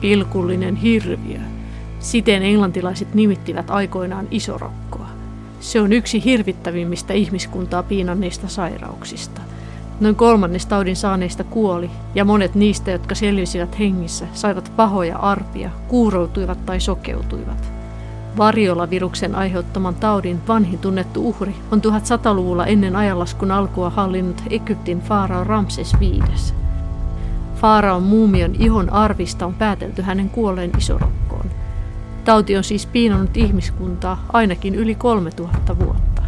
Pilkullinen hirviö. Siten englantilaiset nimittivät aikoinaan isorokkoa. Se on yksi hirvittävimmistä ihmiskuntaa piinanneista sairauksista. Noin kolmannes taudin saaneista kuoli, ja monet niistä, jotka selvisivät hengissä, saivat pahoja arpia, kuuroutuivat tai sokeutuivat. Variola-viruksen aiheuttaman taudin vanhin tunnettu uhri on 1100-luvulla ennen ajanlaskun alkua hallinnut Egyptin faarao Ramses V. Faaraon muumion ihon arvista on päätelty hänen kuolleen isorokkoon. Tauti on siis piinannut ihmiskuntaa ainakin yli 3000 vuotta.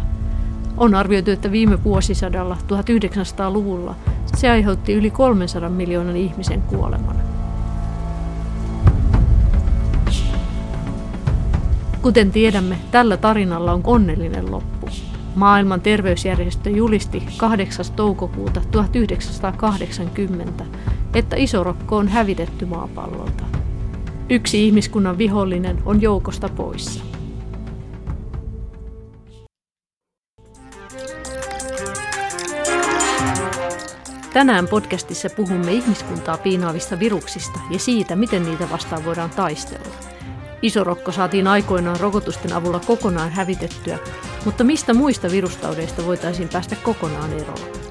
On arvioitu, että viime vuosisadalla 1900-luvulla se aiheutti yli 300 miljoonan ihmisen kuoleman. Kuten tiedämme, tällä tarinalla on onnellinen loppu. Maailman terveysjärjestö julisti 8. toukokuuta 1980, että isorokko on hävitetty maapallolta. Yksi ihmiskunnan vihollinen on joukosta poissa. Tänään podcastissa puhumme ihmiskuntaa piinaavista viruksista ja siitä, miten niitä vastaan voidaan taistella. Isorokko saatiin aikoinaan rokotusten avulla kokonaan hävitettyä, mutta mistä muista virustaudeista voitaisiin päästä kokonaan eroon?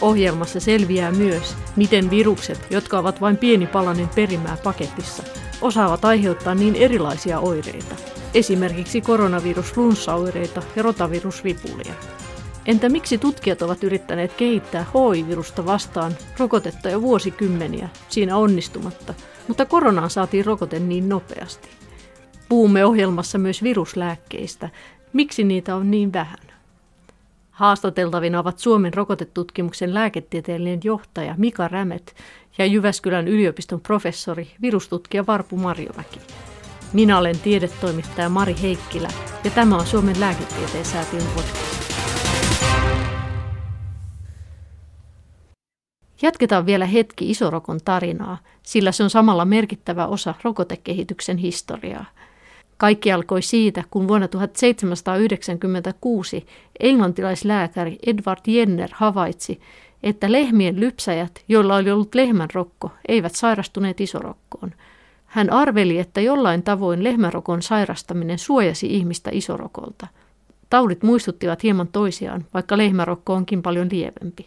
Ohjelmassa selviää myös, miten virukset, jotka ovat vain pieni palanen perimää paketissa, osaavat aiheuttaa niin erilaisia oireita, esimerkiksi koronavirus flunssaoireita ja rotavirusvipulia. Entä miksi tutkijat ovat yrittäneet kehittää HIV-virusta vastaan rokotetta jo vuosikymmeniä, siinä onnistumatta, mutta koronaan saatiin rokote niin nopeasti? Puhumme ohjelmassa myös viruslääkkeistä. Miksi niitä on niin vähän? Haastateltavina ovat Suomen rokotetutkimuksen lääketieteellinen johtaja Mika Rämet ja Jyväskylän yliopiston professori, virustutkija Varpu Marjomäki. Minä olen tiedetoimittaja Mari Heikkilä ja tämä on Suomen lääketieteen säätiön podcast. Jatketaan vielä hetki isorokon tarinaa, sillä se on samalla merkittävä osa rokotekehityksen historiaa – kaikki alkoi siitä, kun vuonna 1796 englantilaislääkäri Edward Jenner havaitsi, että lehmien lypsäjät, joilla oli ollut lehmänrokko, eivät sairastuneet isorokkoon. Hän arveli, että jollain tavoin lehmärokon sairastaminen suojasi ihmistä isorokolta. Taudit muistuttivat hieman toisiaan, vaikka lehmärokko onkin paljon lievempi.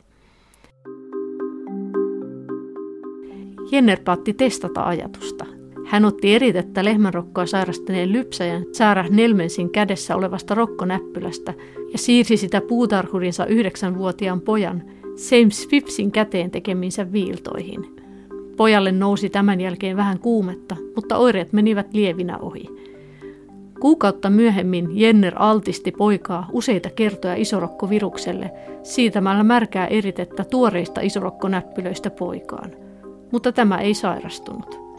Jenner päätti testata ajatusta. Hän otti eritettä lehmänrokkoa sairastaneen lypsäjän Sarah Nelmensin kädessä olevasta rokkonäppylästä ja siirsi sitä puutarhurinsa yhdeksänvuotiaan pojan James Phippsin käteen tekeminsä viiltoihin. Pojalle nousi tämän jälkeen vähän kuumetta, mutta oireet menivät lievinä ohi. Kuukautta myöhemmin Jenner altisti poikaa useita kertoja isorokkovirukselle siitämällä märkää eritettä tuoreista isorokkonäppylöistä poikaan. Mutta tämä ei sairastunut.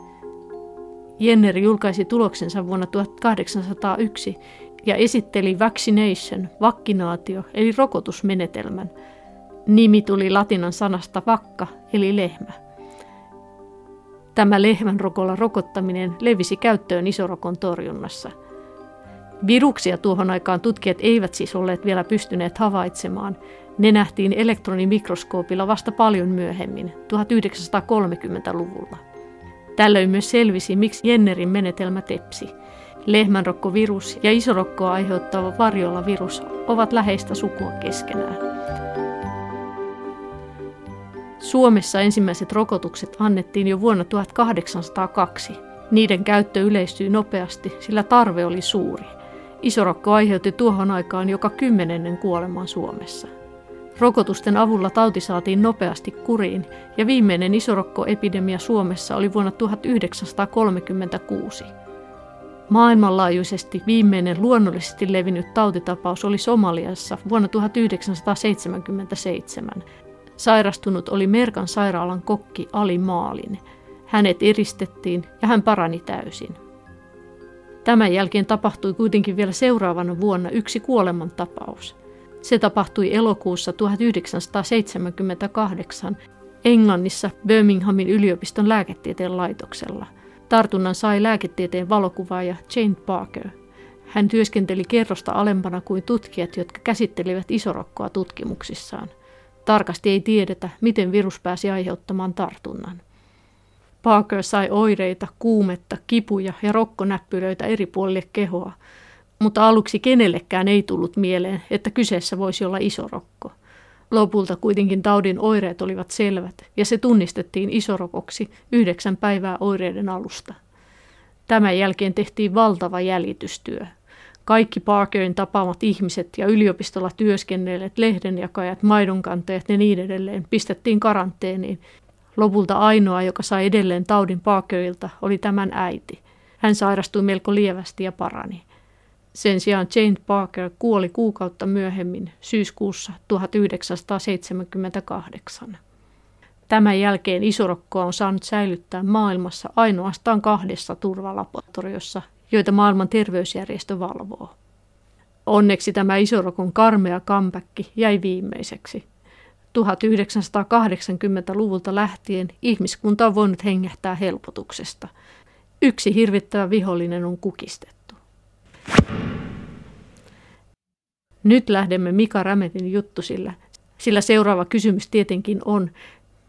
Jenner julkaisi tuloksensa vuonna 1801 ja esitteli vaccination, vakkinaatio eli rokotusmenetelmän. Nimi tuli latinan sanasta vakka eli lehmä. Tämä lehmän rokolla rokottaminen levisi käyttöön isorokon torjunnassa. Viruksia tuohon aikaan tutkijat eivät siis olleet vielä pystyneet havaitsemaan. Ne nähtiin elektronimikroskoopilla vasta paljon myöhemmin, 1930-luvulla. Tällöin myös selvisi, miksi Jennerin menetelmä tepsi. Lehmänrokkovirus ja isorokkoa aiheuttava varjola-virus ovat läheistä sukua keskenään. Suomessa ensimmäiset rokotukset annettiin jo vuonna 1802. Niiden käyttö yleistyi nopeasti, sillä tarve oli suuri. Isorokko aiheutti tuohon aikaan joka kymmenennen kuoleman Suomessa. Rokotusten avulla tauti saatiin nopeasti kuriin ja viimeinen isorokkoepidemia Suomessa oli vuonna 1936. Maailmanlaajuisesti viimeinen luonnollisesti levinnyt tautitapaus oli Somaliassa vuonna 1977. Sairastunut oli Merkan sairaalan kokki Ali Maalin. Hänet eristettiin ja hän parani täysin. Tämän jälkeen tapahtui kuitenkin vielä seuraavana vuonna yksi kuolemantapaus – se tapahtui elokuussa 1978 Englannissa Birminghamin yliopiston lääketieteen laitoksella. Tartunnan sai lääketieteen valokuvaaja Jane Parker. Hän työskenteli kerrosta alempana kuin tutkijat, jotka käsittelivät isorokkoa tutkimuksissaan. Tarkasti ei tiedetä, miten virus pääsi aiheuttamaan tartunnan. Parker sai oireita, kuumetta, kipuja ja rokkonäppylöitä eri puolille kehoa, mutta aluksi kenellekään ei tullut mieleen, että kyseessä voisi olla iso rokko. Lopulta kuitenkin taudin oireet olivat selvät ja se tunnistettiin isorokoksi yhdeksän päivää oireiden alusta. Tämän jälkeen tehtiin valtava jäljitystyö. Kaikki Parkerin tapaamat ihmiset ja yliopistolla työskennelleet lehdenjakajat, maidonkantajat ja niin edelleen pistettiin karanteeniin. Lopulta ainoa, joka sai edelleen taudin Parkerilta, oli tämän äiti. Hän sairastui melko lievästi ja parani. Sen sijaan Jane Parker kuoli kuukautta myöhemmin syyskuussa 1978. Tämän jälkeen isorokkoa on saanut säilyttää maailmassa ainoastaan kahdessa turvalaboratoriossa, joita maailman terveysjärjestö valvoo. Onneksi tämä isorokon karmea kampäkki jäi viimeiseksi. 1980-luvulta lähtien ihmiskunta on voinut hengähtää helpotuksesta. Yksi hirvittävä vihollinen on kukistettu. Nyt lähdemme Mika Rämetin juttusilla, sillä seuraava kysymys tietenkin on,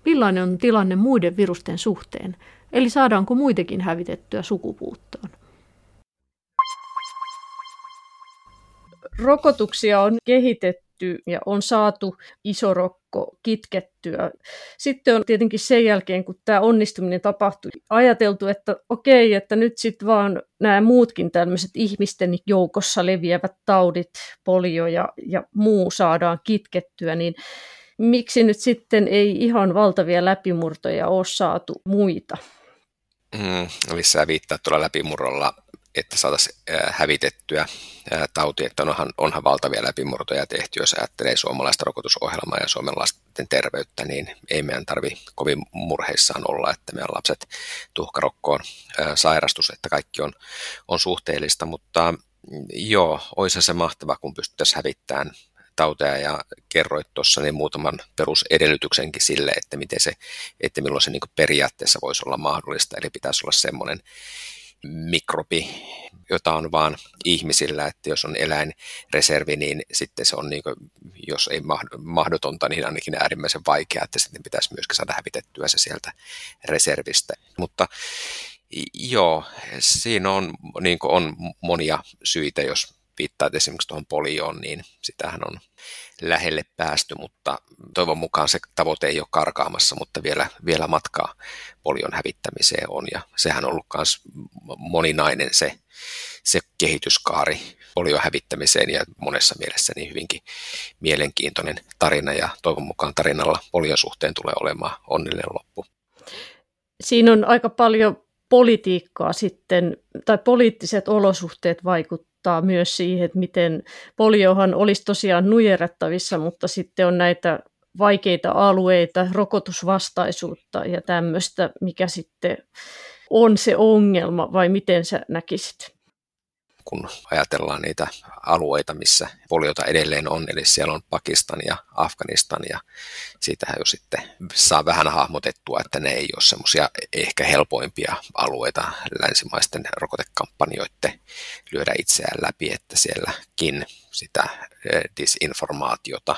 millainen on tilanne muiden virusten suhteen, eli saadaanko muitakin hävitettyä sukupuuttoon. Rokotuksia on kehitetty ja on saatu iso rokko kitkettyä. Sitten on tietenkin sen jälkeen, kun tämä onnistuminen tapahtui, ajateltu, että okei, että nyt sitten vaan nämä muutkin tämmöiset ihmisten joukossa leviävät taudit, polio ja, ja muu saadaan kitkettyä, niin miksi nyt sitten ei ihan valtavia läpimurtoja ole saatu muita? Mm, eli sä viittaa tuolla läpimurrolla, että saataisiin hävitettyä tauti, että onhan, onhan valtavia läpimurtoja tehty, jos ajattelee suomalaista rokotusohjelmaa ja Suomen lasten terveyttä, niin ei meidän tarvi kovin murheissaan olla, että meidän lapset tuhkarokkoon sairastus, että kaikki on, on suhteellista, mutta joo, olisi se mahtava, kun pystyttäisiin hävittämään tauteja ja kerroit tuossa niin muutaman perusedellytyksenkin sille, että miten se, että milloin se niin periaatteessa voisi olla mahdollista. Eli pitäisi olla semmoinen mikrobi, jota on vaan ihmisillä, että jos on eläinreservi, niin sitten se on, niin kuin, jos ei mahdotonta, niin ainakin äärimmäisen vaikeaa, että sitten pitäisi myöskin saada hävitettyä se sieltä reservistä. Mutta joo, siinä on, niin on monia syitä, jos viittaat esimerkiksi tuohon polioon, niin sitähän on lähelle päästy, mutta toivon mukaan se tavoite ei ole karkaamassa, mutta vielä, vielä matkaa polion hävittämiseen on, ja sehän on ollut myös moninainen se, se kehityskaari polion hävittämiseen, ja monessa mielessä niin hyvinkin mielenkiintoinen tarina, ja toivon mukaan tarinalla polion suhteen tulee olemaan onnellinen loppu. Siinä on aika paljon politiikkaa sitten, tai poliittiset olosuhteet vaikuttavat vaikuttaa myös siihen, että miten poliohan olisi tosiaan nujerrettavissa, mutta sitten on näitä vaikeita alueita, rokotusvastaisuutta ja tämmöistä, mikä sitten on se ongelma, vai miten sä näkisit? Kun ajatellaan niitä alueita, missä poliota edelleen on, eli siellä on Pakistan ja Afganistan, ja siitähän jo sitten saa vähän hahmotettua, että ne ei ole semmoisia ehkä helpoimpia alueita länsimaisten rokotekampanjoiden lyödä itseään läpi, että sielläkin sitä eh, disinformaatiota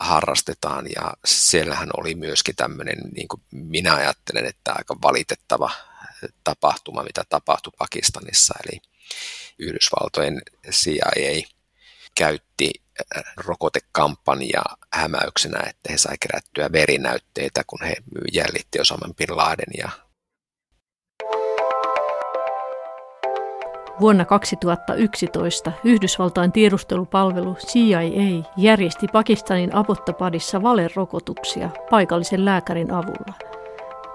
harrastetaan, ja siellähän oli myöskin tämmöinen, niin kuin minä ajattelen, että aika valitettava tapahtuma, mitä tapahtui Pakistanissa, eli Yhdysvaltojen CIA käytti äh, rokotekampanjaa hämäyksenä, että he sai kerättyä verinäytteitä, kun he jäljitti Osaman Bin Laden ja Vuonna 2011 Yhdysvaltain tiedustelupalvelu CIA järjesti Pakistanin Abbottabadissa valerokotuksia paikallisen lääkärin avulla –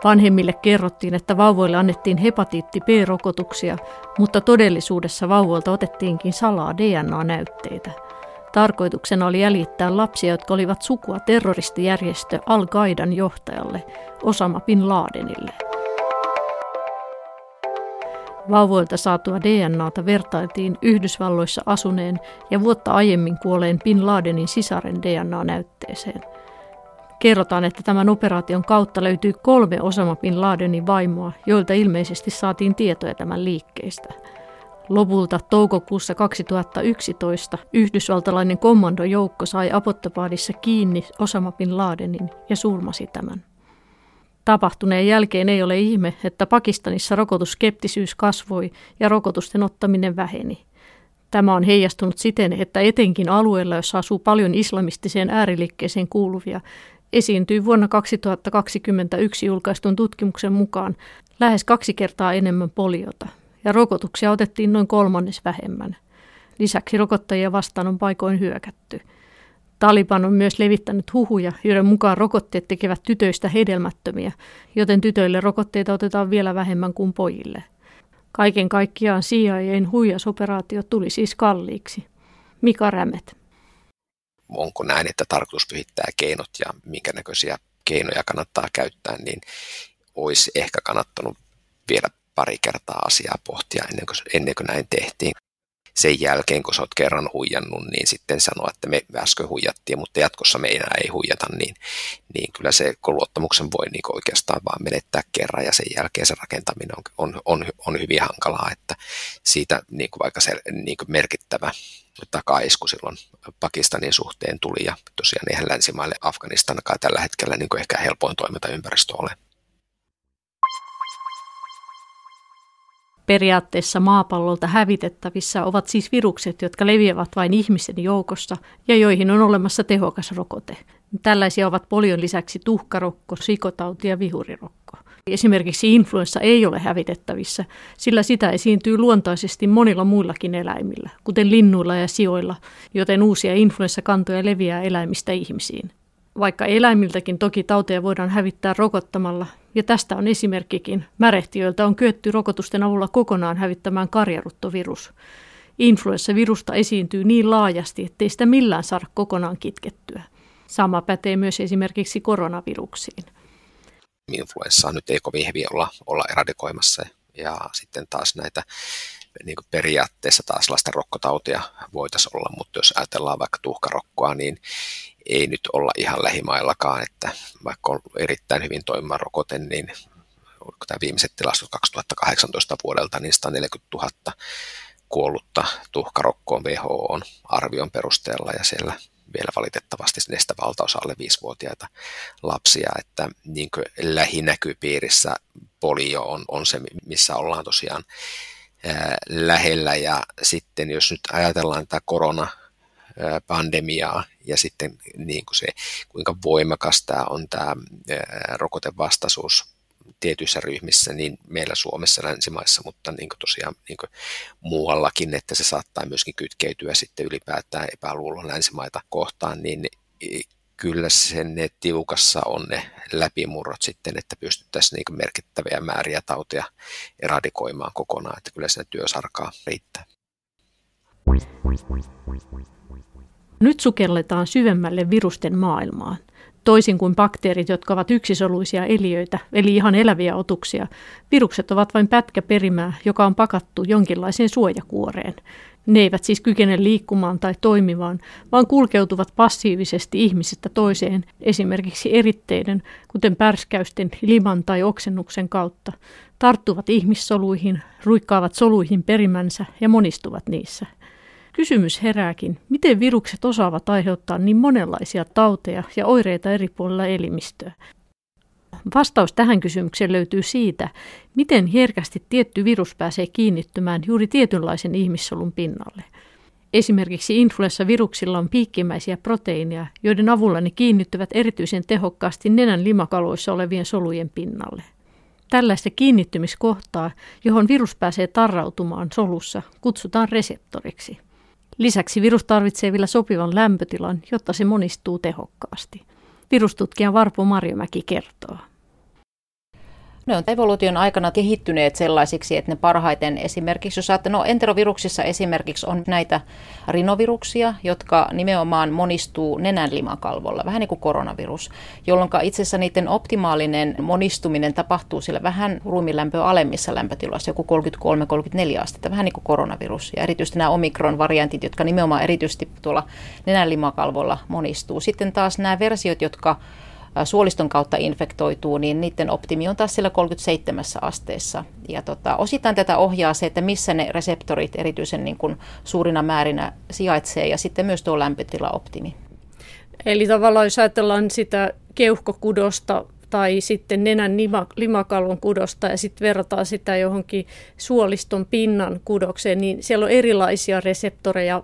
Vanhemmille kerrottiin, että vauvoille annettiin hepatiitti B-rokotuksia, mutta todellisuudessa vauvoilta otettiinkin salaa DNA-näytteitä. Tarkoituksena oli jäljittää lapsia, jotka olivat sukua terroristijärjestö Al-Qaidan johtajalle, Osama Bin Ladenille. Vauvoilta saatua DNAta vertailtiin Yhdysvalloissa asuneen ja vuotta aiemmin kuolleen Bin Ladenin sisaren DNA-näytteeseen – Kerrotaan, että tämän operaation kautta löytyi kolme Osama Bin Ladenin vaimoa, joilta ilmeisesti saatiin tietoja tämän liikkeestä. Lopulta toukokuussa 2011 yhdysvaltalainen kommandojoukko sai Apottabadissa kiinni Osama Bin Ladenin ja surmasi tämän. Tapahtuneen jälkeen ei ole ihme, että Pakistanissa rokotuskeptisyys kasvoi ja rokotusten ottaminen väheni. Tämä on heijastunut siten, että etenkin alueella, jossa asuu paljon islamistiseen ääriliikkeeseen kuuluvia, esiintyi vuonna 2021 julkaistun tutkimuksen mukaan lähes kaksi kertaa enemmän poliota, ja rokotuksia otettiin noin kolmannes vähemmän. Lisäksi rokottajia vastaan on paikoin hyökätty. Taliban on myös levittänyt huhuja, joiden mukaan rokotteet tekevät tytöistä hedelmättömiä, joten tytöille rokotteita otetaan vielä vähemmän kuin pojille. Kaiken kaikkiaan CIAn huijasoperaatio tuli siis kalliiksi. Mika Rämet. Onko näin, että tarkoitus pyhittää keinot ja minkä näköisiä keinoja kannattaa käyttää, niin olisi ehkä kannattanut vielä pari kertaa asiaa pohtia ennen kuin, ennen kuin näin tehtiin sen jälkeen, kun sä oot kerran huijannut, niin sitten sanoa, että me äsken huijattiin, mutta jatkossa me enää ei huijata, niin, niin kyllä se luottamuksen voi niin oikeastaan vaan menettää kerran ja sen jälkeen se rakentaminen on, on, on, on hyvin hankalaa, että siitä niin kuin vaikka se niin kuin merkittävä takaisku silloin Pakistanin suhteen tuli ja tosiaan eihän länsimaille Afganistanakaan tällä hetkellä niin kuin ehkä helpoin toimintaympäristö ole. Periaatteessa maapallolta hävitettävissä ovat siis virukset, jotka leviävät vain ihmisten joukossa ja joihin on olemassa tehokas rokote. Tällaisia ovat polion lisäksi tuhkarokko, sikotauti ja vihurirokko. Esimerkiksi influenssa ei ole hävitettävissä, sillä sitä esiintyy luontaisesti monilla muillakin eläimillä, kuten linnuilla ja sioilla, joten uusia influenssakantoja leviää eläimistä ihmisiin vaikka eläimiltäkin toki tauteja voidaan hävittää rokottamalla, ja tästä on esimerkkikin. Märehtiöiltä on kyetty rokotusten avulla kokonaan hävittämään karjaruttovirus. Influenssavirusta esiintyy niin laajasti, ettei sitä millään saada kokonaan kitkettyä. Sama pätee myös esimerkiksi koronaviruksiin. Influenssaa nyt ei kovin hyvin olla, olla eradikoimassa ja sitten taas näitä niin kuin periaatteessa taas sellaista rokkotautia voitaisiin olla, mutta jos ajatellaan vaikka tuhkarokkoa, niin ei nyt olla ihan lähimaillakaan, että vaikka on erittäin hyvin toimiva rokote, niin tämä viimeiset tilastot 2018 vuodelta, niin 140 000 kuollutta tuhkarokkoon WHO on arvion perusteella ja siellä vielä valitettavasti nestä valtaosa alle 5-vuotiaita lapsia, että niin lähinäkypiirissä polio on, on se, missä ollaan tosiaan ää, lähellä. Ja sitten jos nyt ajatellaan tätä korona pandemiaa ja sitten niin kuin se, kuinka voimakas tämä on tämä rokotevastaisuus tietyissä ryhmissä, niin meillä Suomessa, länsimaissa, mutta niin kuin tosiaan niin kuin muuallakin, että se saattaa myöskin kytkeytyä sitten ylipäätään epäluulon länsimaita kohtaan, niin kyllä sen ne tiukassa on ne läpimurrot sitten, että pystyttäisiin niin merkittäviä määriä tautia eradikoimaan kokonaan, että kyllä siinä työsarkaa riittää. Nyt sukelletaan syvemmälle virusten maailmaan. Toisin kuin bakteerit, jotka ovat yksisoluisia eliöitä, eli ihan eläviä otuksia, virukset ovat vain pätkä perimää, joka on pakattu jonkinlaiseen suojakuoreen. Ne eivät siis kykene liikkumaan tai toimimaan, vaan kulkeutuvat passiivisesti ihmisestä toiseen, esimerkiksi eritteiden, kuten pärskäysten, liman tai oksennuksen kautta, tarttuvat ihmissoluihin, ruikkaavat soluihin perimänsä ja monistuvat niissä – Kysymys herääkin, miten virukset osaavat aiheuttaa niin monenlaisia tauteja ja oireita eri puolilla elimistöä. Vastaus tähän kysymykseen löytyy siitä, miten herkästi tietty virus pääsee kiinnittymään juuri tietynlaisen ihmissolun pinnalle. Esimerkiksi influenssaviruksilla on piikkimäisiä proteiineja, joiden avulla ne kiinnittyvät erityisen tehokkaasti nenän limakaloissa olevien solujen pinnalle. Tällaista kiinnittymiskohtaa, johon virus pääsee tarrautumaan solussa, kutsutaan reseptoriksi. Lisäksi virus tarvitsee vielä sopivan lämpötilan, jotta se monistuu tehokkaasti. Virustutkija Varpo Marjomäki kertoo. Ne on evoluution aikana kehittyneet sellaisiksi, että ne parhaiten esimerkiksi, jos ajattelee, no enteroviruksissa esimerkiksi on näitä rinoviruksia, jotka nimenomaan monistuu nenänlimakalvolla, vähän niin kuin koronavirus, jolloin itse asiassa niiden optimaalinen monistuminen tapahtuu sillä vähän ruumilämpöä alemmissa lämpötiloissa, joku 33-34 astetta, vähän niin kuin koronavirus. Ja erityisesti nämä omikron-variantit, jotka nimenomaan erityisesti tuolla nenänlimakalvolla monistuu. Sitten taas nämä versiot, jotka suoliston kautta infektoituu, niin niiden optimi on taas siellä 37 asteessa. Ja tota, osittain tätä ohjaa se, että missä ne reseptorit erityisen niin kuin suurina määrinä sijaitsee ja sitten myös tuo lämpötilaoptimi. Eli tavallaan jos ajatellaan sitä keuhkokudosta tai sitten nenän limakalvon kudosta ja sitten verrataan sitä johonkin suoliston pinnan kudokseen, niin siellä on erilaisia reseptoreja,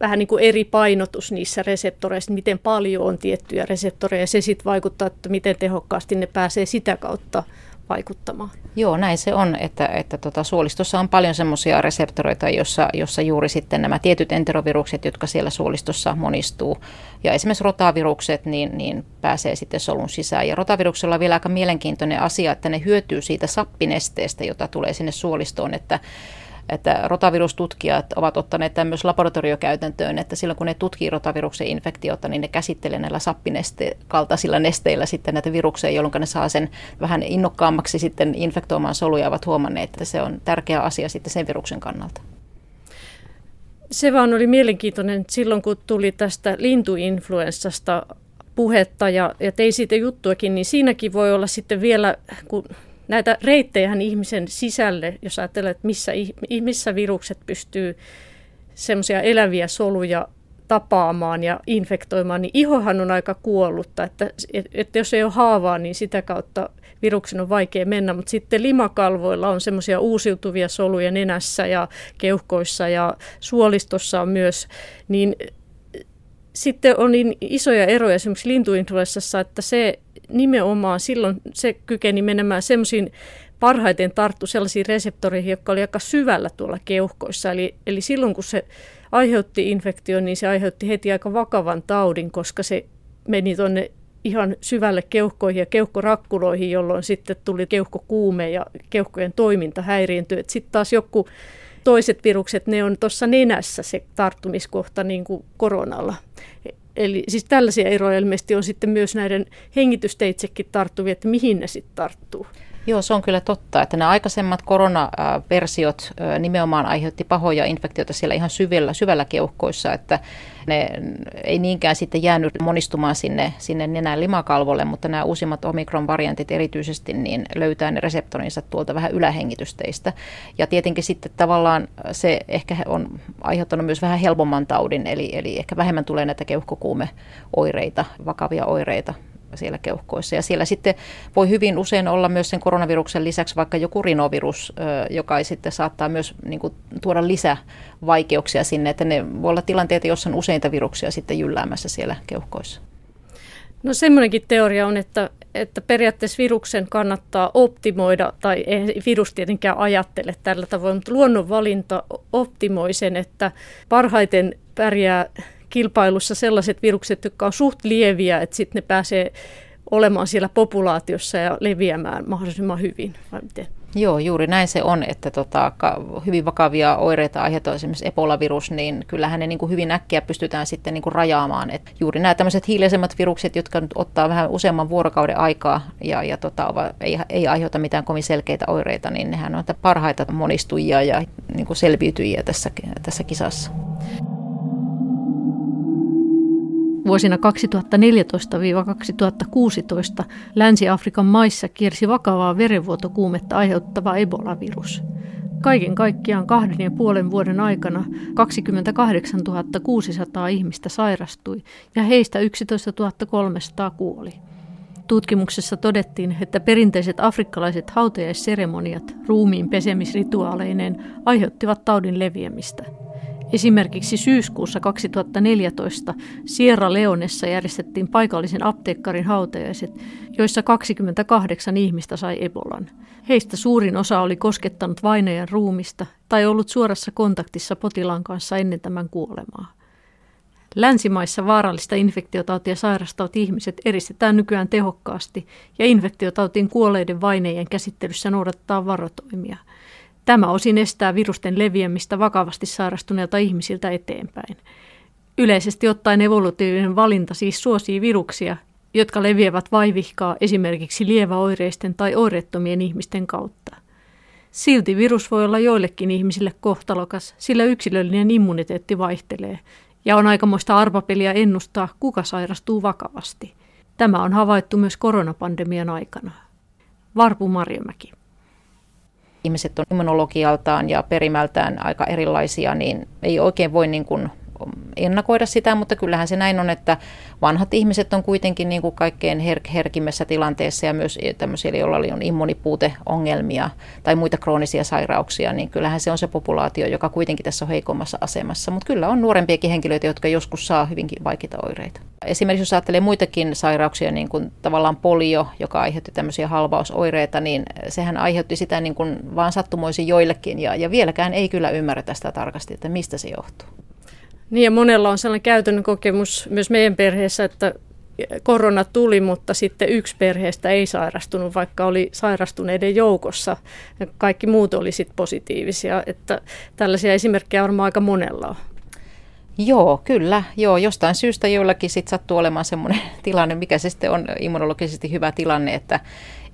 vähän niin kuin eri painotus niissä reseptoreissa, miten paljon on tiettyjä reseptoreja. Se sitten vaikuttaa, että miten tehokkaasti ne pääsee sitä kautta vaikuttamaan. Joo, näin se on, että, että tota, suolistossa on paljon semmoisia reseptoreita, jossa, jossa juuri sitten nämä tietyt enterovirukset, jotka siellä suolistossa monistuu, ja esimerkiksi rotavirukset, niin, niin pääsee sitten solun sisään. Ja rotaviruksella on vielä aika mielenkiintoinen asia, että ne hyötyy siitä sappinesteestä, jota tulee sinne suolistoon, että että rotavirustutkijat ovat ottaneet tämän myös laboratoriokäytäntöön, että silloin kun ne tutkii rotaviruksen infektiota, niin ne käsittelee näillä sappineste kaltaisilla nesteillä sitten näitä viruksia, jolloin ne saa sen vähän innokkaammaksi sitten infektoimaan soluja, ovat huomanneet, että se on tärkeä asia sitten sen viruksen kannalta. Se vaan oli mielenkiintoinen silloin, kun tuli tästä lintuinfluenssasta puhetta ja, ja tein siitä juttuakin, niin siinäkin voi olla sitten vielä, kun näitä reittejä ihmisen sisälle, jos ajattelee, että missä, missä virukset pystyy semmoisia eläviä soluja tapaamaan ja infektoimaan, niin ihohan on aika kuollutta, että, että jos ei ole haavaa, niin sitä kautta viruksen on vaikea mennä, mutta sitten limakalvoilla on semmoisia uusiutuvia soluja nenässä ja keuhkoissa ja suolistossa on myös, niin sitten on niin isoja eroja esimerkiksi lintuinfluenssassa, että se nimenomaan silloin se kykeni menemään semmoisiin parhaiten tarttu sellaisiin reseptoreihin, jotka oli aika syvällä tuolla keuhkoissa. Eli, eli silloin kun se aiheutti infektion, niin se aiheutti heti aika vakavan taudin, koska se meni tuonne ihan syvälle keuhkoihin ja keuhkorakkuloihin, jolloin sitten tuli keuhkokuume ja keuhkojen toiminta häiriintyi. Sitten taas joku toiset virukset, ne on tuossa nenässä se tarttumiskohta niin kuin koronalla. Eli siis tällaisia eroja ilmeisesti on sitten myös näiden hengitysteitsekin tarttuvia, että mihin ne sitten tarttuu. Joo, se on kyllä totta, että nämä aikaisemmat koronaversiot nimenomaan aiheutti pahoja infektioita siellä ihan syvällä, syvällä keuhkoissa, että ne ei niinkään sitten jäänyt monistumaan sinne, sinne nenän limakalvolle, mutta nämä uusimmat omikron-variantit erityisesti niin löytää ne reseptorinsa tuolta vähän ylähengitysteistä. Ja tietenkin sitten tavallaan se ehkä on aiheuttanut myös vähän helpomman taudin, eli, eli ehkä vähemmän tulee näitä keuhkokuumeoireita, vakavia oireita siellä keuhkoissa. Ja siellä sitten voi hyvin usein olla myös sen koronaviruksen lisäksi vaikka joku rinovirus, joka ei sitten saattaa myös niin kuin, tuoda lisävaikeuksia sinne, että ne voi olla tilanteita, joissa on useita viruksia sitten jylläämässä siellä keuhkoissa. No semmoinenkin teoria on, että, että periaatteessa viruksen kannattaa optimoida, tai ei virus tietenkään ajattele tällä tavoin, mutta luonnonvalinta optimoi sen, että parhaiten pärjää kilpailussa sellaiset virukset, jotka on suht lieviä, että sitten ne pääsee olemaan siellä populaatiossa ja leviämään mahdollisimman hyvin, vai miten? Joo, juuri näin se on, että tota, hyvin vakavia oireita aiheuttaa esimerkiksi Ebola-virus, niin kyllähän ne niin kuin hyvin äkkiä pystytään sitten niin kuin rajaamaan. Et juuri nämä tämmöiset hiileisemmat virukset, jotka nyt ottaa vähän useamman vuorokauden aikaa ja, ja tota, ei, ei aiheuta mitään kovin selkeitä oireita, niin nehän on parhaita monistujia ja niin kuin selviytyjiä tässä, tässä kisassa. Vuosina 2014-2016 Länsi-Afrikan maissa kiersi vakavaa verenvuotokuumetta aiheuttava Ebola-virus. Kaiken kaikkiaan kahden ja puolen vuoden aikana 28 600 ihmistä sairastui ja heistä 11 300 kuoli. Tutkimuksessa todettiin, että perinteiset afrikkalaiset hautajaisseremoniat ruumiin pesemisrituaaleineen aiheuttivat taudin leviämistä – Esimerkiksi syyskuussa 2014 Sierra Leonessa järjestettiin paikallisen apteekkarin hautajaiset, joissa 28 ihmistä sai Ebolan. Heistä suurin osa oli koskettanut vainajan ruumista tai ollut suorassa kontaktissa potilaan kanssa ennen tämän kuolemaa. Länsimaissa vaarallista infektiotautia sairastavat ihmiset eristetään nykyään tehokkaasti ja infektiotautiin kuolleiden vainejen käsittelyssä noudattaa varotoimia – Tämä osin estää virusten leviämistä vakavasti sairastuneilta ihmisiltä eteenpäin. Yleisesti ottaen evolutiivinen valinta siis suosii viruksia, jotka leviävät vaivihkaa esimerkiksi lieväoireisten tai oireettomien ihmisten kautta. Silti virus voi olla joillekin ihmisille kohtalokas, sillä yksilöllinen immuniteetti vaihtelee, ja on aikamoista arvapeliä ennustaa, kuka sairastuu vakavasti. Tämä on havaittu myös koronapandemian aikana. Varpu Marjamäki ihmiset on immunologialtaan ja perimältään aika erilaisia, niin ei oikein voi niin kuin ennakoida sitä, mutta kyllähän se näin on, että vanhat ihmiset on kuitenkin niin kuin kaikkein her- herkimmässä tilanteessa ja myös tämmöisiä, joilla on immunipuuteongelmia tai muita kroonisia sairauksia, niin kyllähän se on se populaatio, joka kuitenkin tässä on heikommassa asemassa. Mutta kyllä on nuorempiakin henkilöitä, jotka joskus saa hyvinkin vaikeita oireita. Esimerkiksi jos ajattelee muitakin sairauksia, niin kuin tavallaan polio, joka aiheutti tämmöisiä halvausoireita, niin sehän aiheutti sitä niin kuin vaan sattumoisin joillekin ja, ja vieläkään ei kyllä ymmärrä tästä tarkasti, että mistä se johtuu. Niin ja monella on sellainen käytännön kokemus myös meidän perheessä, että korona tuli, mutta sitten yksi perheestä ei sairastunut, vaikka oli sairastuneiden joukossa. Kaikki muut oli sitten positiivisia. Että tällaisia esimerkkejä varmaan aika monella on. Joo, kyllä. Joo, jostain syystä joillakin sitten sattuu olemaan semmoinen tilanne, mikä se sitten on immunologisesti hyvä tilanne, että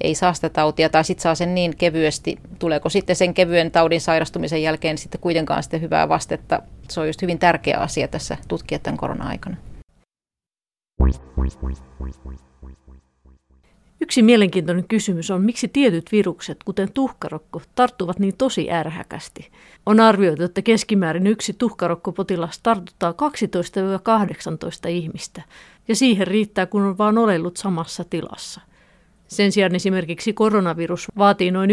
ei saa sitä tautia tai sitten saa sen niin kevyesti. Tuleeko sitten sen kevyen taudin sairastumisen jälkeen sitten kuitenkaan sitten hyvää vastetta? Se on just hyvin tärkeä asia tässä tutkia tämän korona-aikana. Yksi mielenkiintoinen kysymys on, miksi tietyt virukset, kuten tuhkarokko, tarttuvat niin tosi ärhäkästi. On arvioitu, että keskimäärin yksi tuhkarokkopotilas tartuttaa 12-18 ihmistä, ja siihen riittää, kun on vain olellut samassa tilassa. Sen sijaan esimerkiksi koronavirus vaatii noin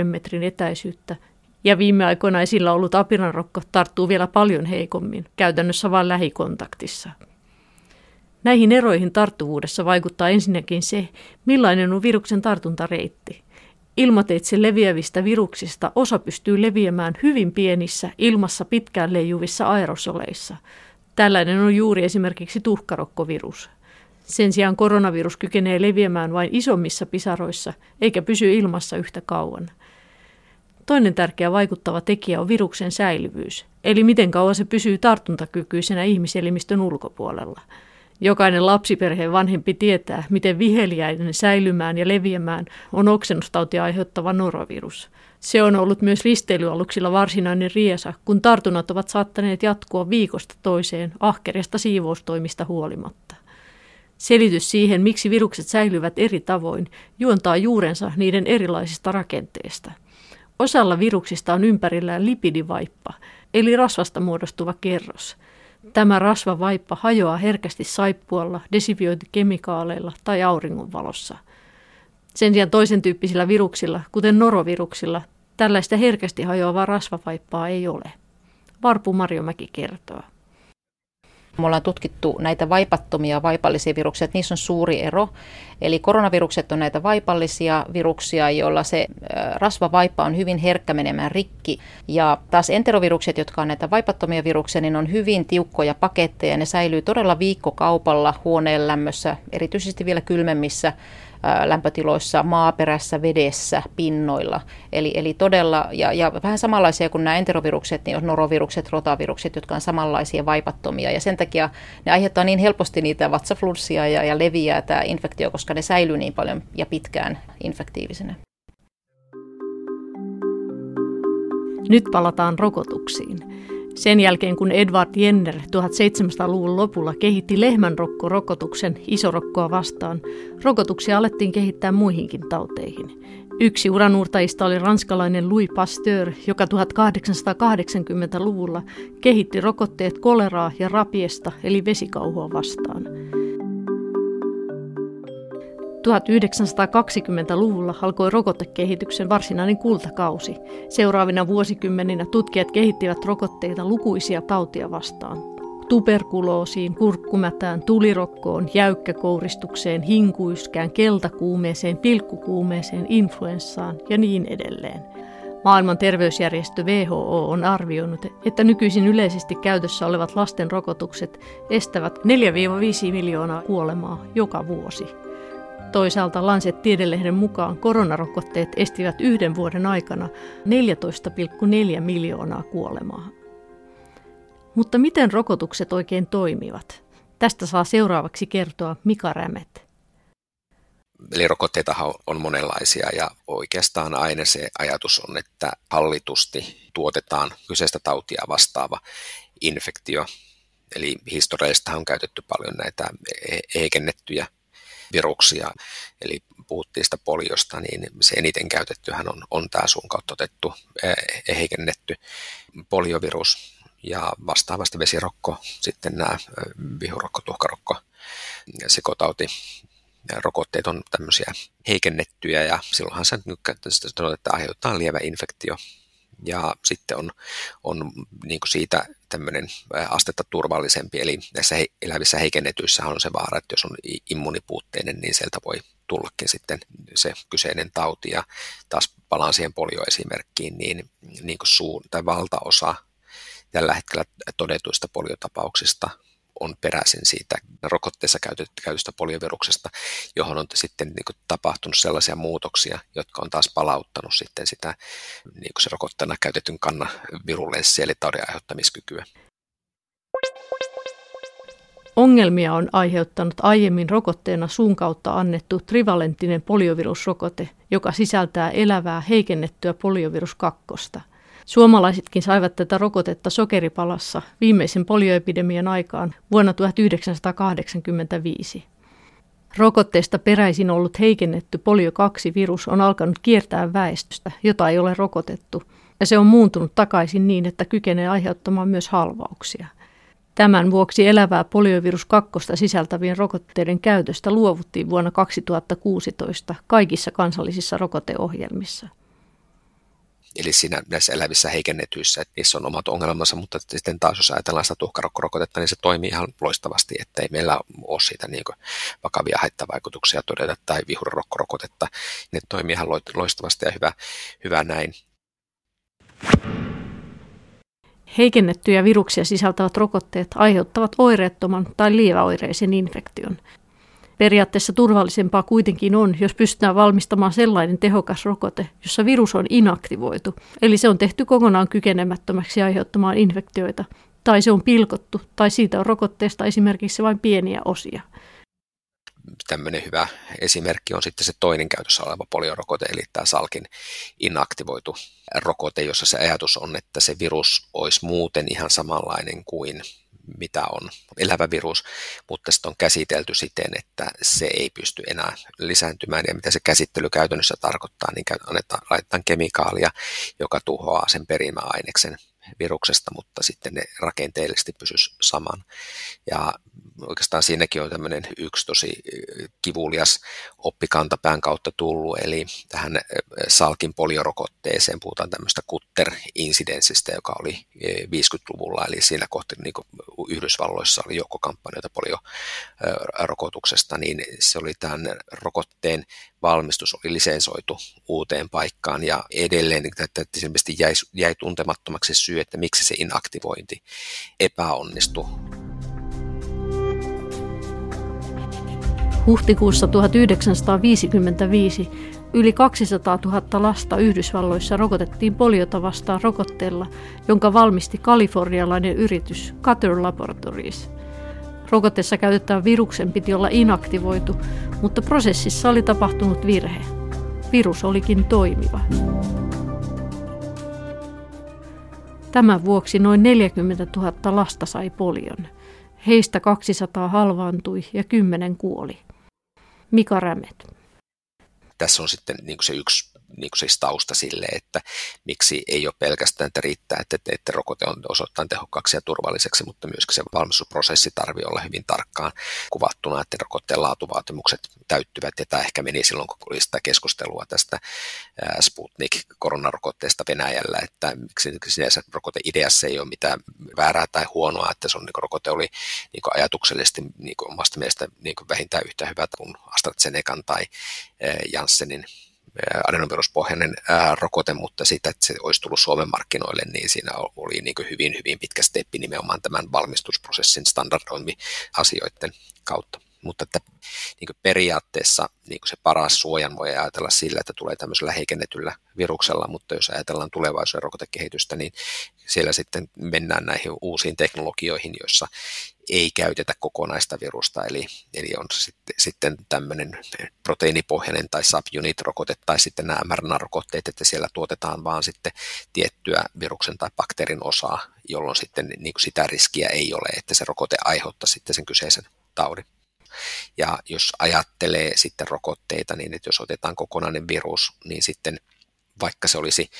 1-2 metrin etäisyyttä, ja viime aikoina esillä ollut apinanrokko tarttuu vielä paljon heikommin, käytännössä vain lähikontaktissa. Näihin eroihin tarttuvuudessa vaikuttaa ensinnäkin se, millainen on viruksen tartuntareitti. Ilmateitse leviävistä viruksista osa pystyy leviämään hyvin pienissä, ilmassa pitkään leijuvissa aerosoleissa. Tällainen on juuri esimerkiksi tuhkarokkovirus. Sen sijaan koronavirus kykenee leviämään vain isommissa pisaroissa, eikä pysy ilmassa yhtä kauan. Toinen tärkeä vaikuttava tekijä on viruksen säilyvyys, eli miten kauan se pysyy tartuntakykyisenä ihmiselimistön ulkopuolella – Jokainen lapsiperheen vanhempi tietää, miten viheliäinen säilymään ja leviämään on oksennustautia aiheuttava norovirus. Se on ollut myös risteilyaluksilla varsinainen riesa, kun tartunnat ovat saattaneet jatkua viikosta toiseen ahkerista siivoustoimista huolimatta. Selitys siihen, miksi virukset säilyvät eri tavoin, juontaa juurensa niiden erilaisista rakenteista. Osalla viruksista on ympärillään lipidivaippa, eli rasvasta muodostuva kerros – Tämä rasvavaippa hajoaa herkästi saippualla, desifiointikemikaaleilla tai auringonvalossa. Sen sijaan toisen tyyppisillä viruksilla, kuten noroviruksilla, tällaista herkästi hajoavaa rasvavaippaa ei ole. Varpu Marjomäki kertoo. Me ollaan tutkittu näitä vaipattomia vaipallisia viruksia, että niissä on suuri ero. Eli koronavirukset on näitä vaipallisia viruksia, joilla se rasvavaippa on hyvin herkkä menemään rikki. Ja taas enterovirukset, jotka on näitä vaipattomia viruksia, niin on hyvin tiukkoja paketteja. Ne säilyy todella viikkokaupalla huoneen lämmössä, erityisesti vielä kylmemmissä lämpötiloissa, maaperässä, vedessä, pinnoilla. Eli, eli todella, ja, ja vähän samanlaisia kuin nämä enterovirukset, niin on norovirukset, rotavirukset, jotka on samanlaisia vaipattomia. Ja sen takia ne aiheuttaa niin helposti niitä vatsaflunssia ja, ja leviää tämä infektio, koska ne säilyy niin paljon ja pitkään infektiivisena. Nyt palataan rokotuksiin. Sen jälkeen kun Edward Jenner 1700-luvun lopulla kehitti lehmänrokko-rokotuksen isorokkoa vastaan, rokotuksia alettiin kehittää muihinkin tauteihin. Yksi uranuurtajista oli ranskalainen Louis Pasteur, joka 1880-luvulla kehitti rokotteet koleraa ja rapiesta eli vesikauhua vastaan. 1920-luvulla alkoi rokotekehityksen varsinainen kultakausi. Seuraavina vuosikymmeninä tutkijat kehittivät rokotteita lukuisia tautia vastaan. Tuberkuloosiin, kurkkumätään, tulirokkoon, jäykkäkouristukseen, hinkuiskään, keltakuumeeseen, pilkkukuumeeseen, influenssaan ja niin edelleen. Maailman terveysjärjestö WHO on arvioinut, että nykyisin yleisesti käytössä olevat lasten rokotukset estävät 4-5 miljoonaa kuolemaa joka vuosi. Toisaalta Lancet tiedelehden mukaan koronarokotteet estivät yhden vuoden aikana 14,4 miljoonaa kuolemaa. Mutta miten rokotukset oikein toimivat? Tästä saa seuraavaksi kertoa Mika Rämet. Eli rokotteita on monenlaisia ja oikeastaan aina se ajatus on, että hallitusti tuotetaan kyseistä tautia vastaava infektio. Eli historiallista on käytetty paljon näitä heikennettyjä viruksia, eli puhuttiin sitä poliosta, niin se eniten käytettyhän on, on tämä suun kautta otettu heikennetty poliovirus, ja vastaavasti vesirokko, sitten nämä vihurokko, tuhkarokko, sekotauti, rokotteet on tämmöisiä heikennettyjä ja silloinhan se sanotaan, että aiheuttaa lievä infektio. Ja sitten on, on niin kuin siitä tämmöinen astetta turvallisempi, eli näissä elävissä heikennetyissä on se vaara, että jos on immunipuutteinen, niin sieltä voi tullakin sitten se kyseinen tauti. Ja taas palaan siihen polioesimerkkiin, niin, niin kuin suun, tai valtaosa tällä hetkellä todetuista poliotapauksista on peräisin siitä rokotteessa käytöstä polioviruksesta, johon on sitten niin tapahtunut sellaisia muutoksia, jotka on taas palauttanut sitten sitä niin se rokotteena käytetyn kannan virulenssia eli taudin aiheuttamiskykyä. Ongelmia on aiheuttanut aiemmin rokotteena suun kautta annettu trivalenttinen poliovirusrokote, joka sisältää elävää heikennettyä poliovirus kakkosta. Suomalaisetkin saivat tätä rokotetta sokeripalassa viimeisen polioepidemian aikaan vuonna 1985. Rokotteesta peräisin ollut heikennetty polio 2-virus on alkanut kiertää väestöstä, jota ei ole rokotettu, ja se on muuntunut takaisin niin, että kykenee aiheuttamaan myös halvauksia. Tämän vuoksi elävää poliovirus 2 sisältävien rokotteiden käytöstä luovuttiin vuonna 2016 kaikissa kansallisissa rokoteohjelmissa. Eli siinä näissä elävissä heikennetyissä, että niissä on omat ongelmansa, mutta sitten taas jos ajatellaan sitä tuhkarokkorokotetta, niin se toimii ihan loistavasti, että ei meillä ole siitä niin vakavia haittavaikutuksia todeta tai vihurorokkorokotetta. Ne toimii ihan loistavasti ja hyvä, hyvä näin. Heikennettyjä viruksia sisältävät rokotteet aiheuttavat oireettoman tai lieväoireisen infektion. Periaatteessa turvallisempaa kuitenkin on, jos pystytään valmistamaan sellainen tehokas rokote, jossa virus on inaktivoitu, eli se on tehty kokonaan kykenemättömäksi aiheuttamaan infektioita, tai se on pilkottu, tai siitä on rokotteesta esimerkiksi vain pieniä osia. Tämmöinen hyvä esimerkki on sitten se toinen käytössä oleva poliorokote, eli tämä Salkin inaktivoitu rokote, jossa se ajatus on, että se virus olisi muuten ihan samanlainen kuin mitä on elävä virus, mutta sitten on käsitelty siten, että se ei pysty enää lisääntymään. Ja mitä se käsittely käytännössä tarkoittaa, niin annetaan, laitetaan kemikaalia, joka tuhoaa sen perimäaineksen viruksesta, mutta sitten ne rakenteellisesti pysyisi saman. Ja oikeastaan siinäkin on tämmöinen yksi tosi kivulias oppikanta pään kautta tullut, eli tähän salkin poliorokotteeseen puhutaan tämmöistä kutter-insidenssistä, joka oli 50-luvulla, eli siinä kohti niin Yhdysvalloissa oli joukkokampanjoita poliorokotuksesta, niin se oli tämän rokotteen valmistus oli lisensoitu uuteen paikkaan ja edelleen että ilmeisesti jäi, jäi tuntemattomaksi syy, että miksi se inaktivointi epäonnistui. Huhtikuussa 1955 yli 200 000 lasta Yhdysvalloissa rokotettiin poliota vastaan rokotteella, jonka valmisti kalifornialainen yritys Cutter Laboratories. Rokotteessa käytettävän viruksen piti olla inaktivoitu, mutta prosessissa oli tapahtunut virhe. Virus olikin toimiva. Tämän vuoksi noin 40 000 lasta sai polion. Heistä 200 halvaantui ja 10 kuoli. Mika Rämet. Tässä on sitten niin se yksi niin kuin siis tausta sille, että miksi ei ole pelkästään, että riittää, että, että, että rokote on osoittain tehokkaaksi ja turvalliseksi, mutta myöskin se valmistusprosessi tarvitsee olla hyvin tarkkaan kuvattuna, että rokotteen laatuvaatimukset täyttyvät, ja tämä ehkä meni silloin, kun oli sitä keskustelua tästä Sputnik-koronarokotteesta Venäjällä, että miksi sinänsä rokoteideassa ei ole mitään väärää tai huonoa, että se on, niin kuin, rokote oli niin kuin ajatuksellisesti niin kuin omasta mielestä niin kuin vähintään yhtä hyvä kuin AstraZenecan tai Janssenin adenoviruspohjainen rokote, mutta sitä, että se olisi tullut Suomen markkinoille, niin siinä oli niin hyvin, hyvin pitkä steppi nimenomaan tämän valmistusprosessin standardoimi-asioiden kautta. Mutta että niin periaatteessa niin se paras suojan voi ajatella sillä, että tulee tämmöisellä heikennetyllä viruksella, mutta jos ajatellaan tulevaisuuden rokotekehitystä, niin siellä sitten mennään näihin uusiin teknologioihin, joissa ei käytetä kokonaista virusta, eli, eli on sitten, sitten tämmöinen proteiinipohjainen tai subunit-rokote tai sitten nämä mRNA-rokotteet, että siellä tuotetaan vaan sitten tiettyä viruksen tai bakteerin osaa, jolloin sitten niin kuin sitä riskiä ei ole, että se rokote aiheuttaa sitten sen kyseisen taudin. Ja jos ajattelee sitten rokotteita, niin että jos otetaan kokonainen virus, niin sitten vaikka se olisi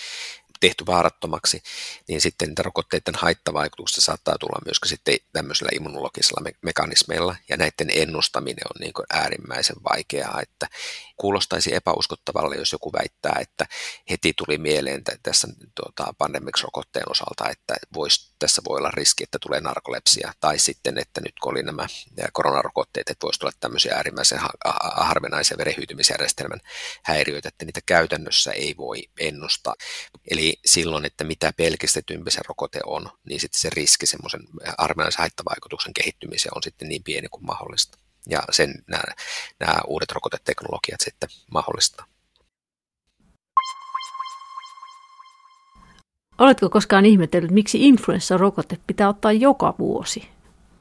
tehty vaarattomaksi, niin sitten niitä rokotteiden haittavaikutuksista saattaa tulla myöskin sitten tämmöisillä immunologisilla me- mekanismeilla, ja näiden ennustaminen on niin äärimmäisen vaikeaa, että kuulostaisi epäuskottavalle, jos joku väittää, että heti tuli mieleen tässä tuota, pandemix-rokotteen osalta, että vois, tässä voi olla riski, että tulee narkolepsia, tai sitten, että nyt kun oli nämä koronarokotteet, että voisi tulla tämmöisiä äärimmäisen harvinaisia verehyytymisjärjestelmän häiriöitä, että niitä käytännössä ei voi ennustaa. Eli silloin, että mitä pelkistetympi se rokote on, niin sitten se riski semmoisen harvinaisen haittavaikutuksen kehittymiseen on sitten niin pieni kuin mahdollista. Ja sen nämä, nämä uudet rokoteteknologiat sitten mahdollistaa. Oletko koskaan ihmetellyt, miksi influenssarokote pitää ottaa joka vuosi?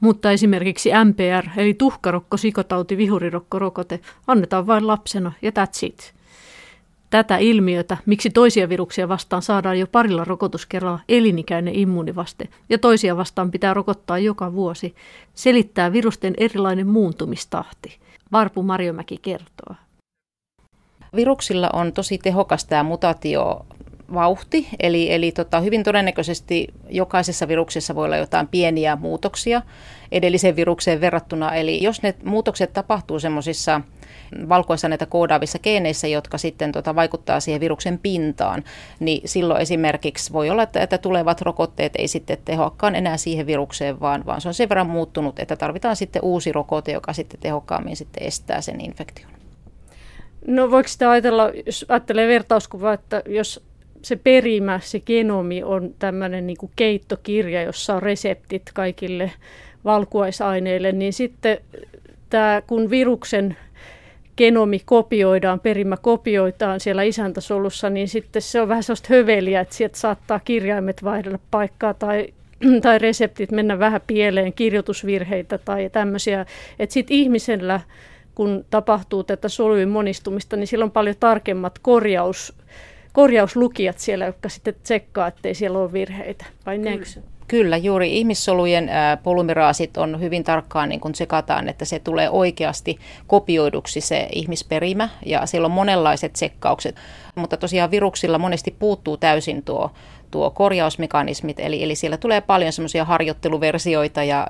Mutta esimerkiksi MPR, eli tuhkarokko, sikotauti, vihurirokko-rokote, annetaan vain lapsena ja that's it. Tätä ilmiötä, miksi toisia viruksia vastaan saadaan jo parilla rokotuskerralla elinikäinen immuunivaste ja toisia vastaan pitää rokottaa joka vuosi, selittää virusten erilainen muuntumistahti. Varpu Marjomäki kertoo. Viruksilla on tosi tehokas tämä mutaatio vauhti, eli, eli tota, hyvin todennäköisesti jokaisessa viruksessa voi olla jotain pieniä muutoksia edelliseen virukseen verrattuna. Eli jos ne muutokset tapahtuu semmoisissa valkoissa näitä koodaavissa geeneissä, jotka sitten tota, vaikuttaa siihen viruksen pintaan, niin silloin esimerkiksi voi olla, että, että tulevat rokotteet ei sitten tehoakaan enää siihen virukseen, vaan, vaan se on sen verran muuttunut, että tarvitaan sitten uusi rokote, joka sitten tehokkaammin sitten estää sen infektion. No voiko sitä ajatella, jos ajattelee vertauskuvaa, että jos se perimä, se genomi on tämmöinen niin kuin keittokirja, jossa on reseptit kaikille valkuaisaineille, niin sitten tämä, kun viruksen genomi kopioidaan, perimä kopioitaan siellä isäntäsolussa, niin sitten se on vähän sellaista höveliä, että sieltä saattaa kirjaimet vaihdella paikkaa tai, tai reseptit mennä vähän pieleen, kirjoitusvirheitä tai tämmöisiä. Että sitten ihmisellä, kun tapahtuu tätä solujen monistumista, niin sillä on paljon tarkemmat korjaus, korjauslukijat siellä, jotka sitten tsekkaa, ettei siellä ole virheitä. Vai näinkö Kyllä, juuri ihmissolujen polymeraasit on hyvin tarkkaan, niin kun tsekataan, että se tulee oikeasti kopioiduksi se ihmisperimä, ja siellä on monenlaiset tsekkaukset. Mutta tosiaan viruksilla monesti puuttuu täysin tuo, tuo korjausmekanismit, eli, eli siellä tulee paljon semmoisia harjoitteluversioita, ja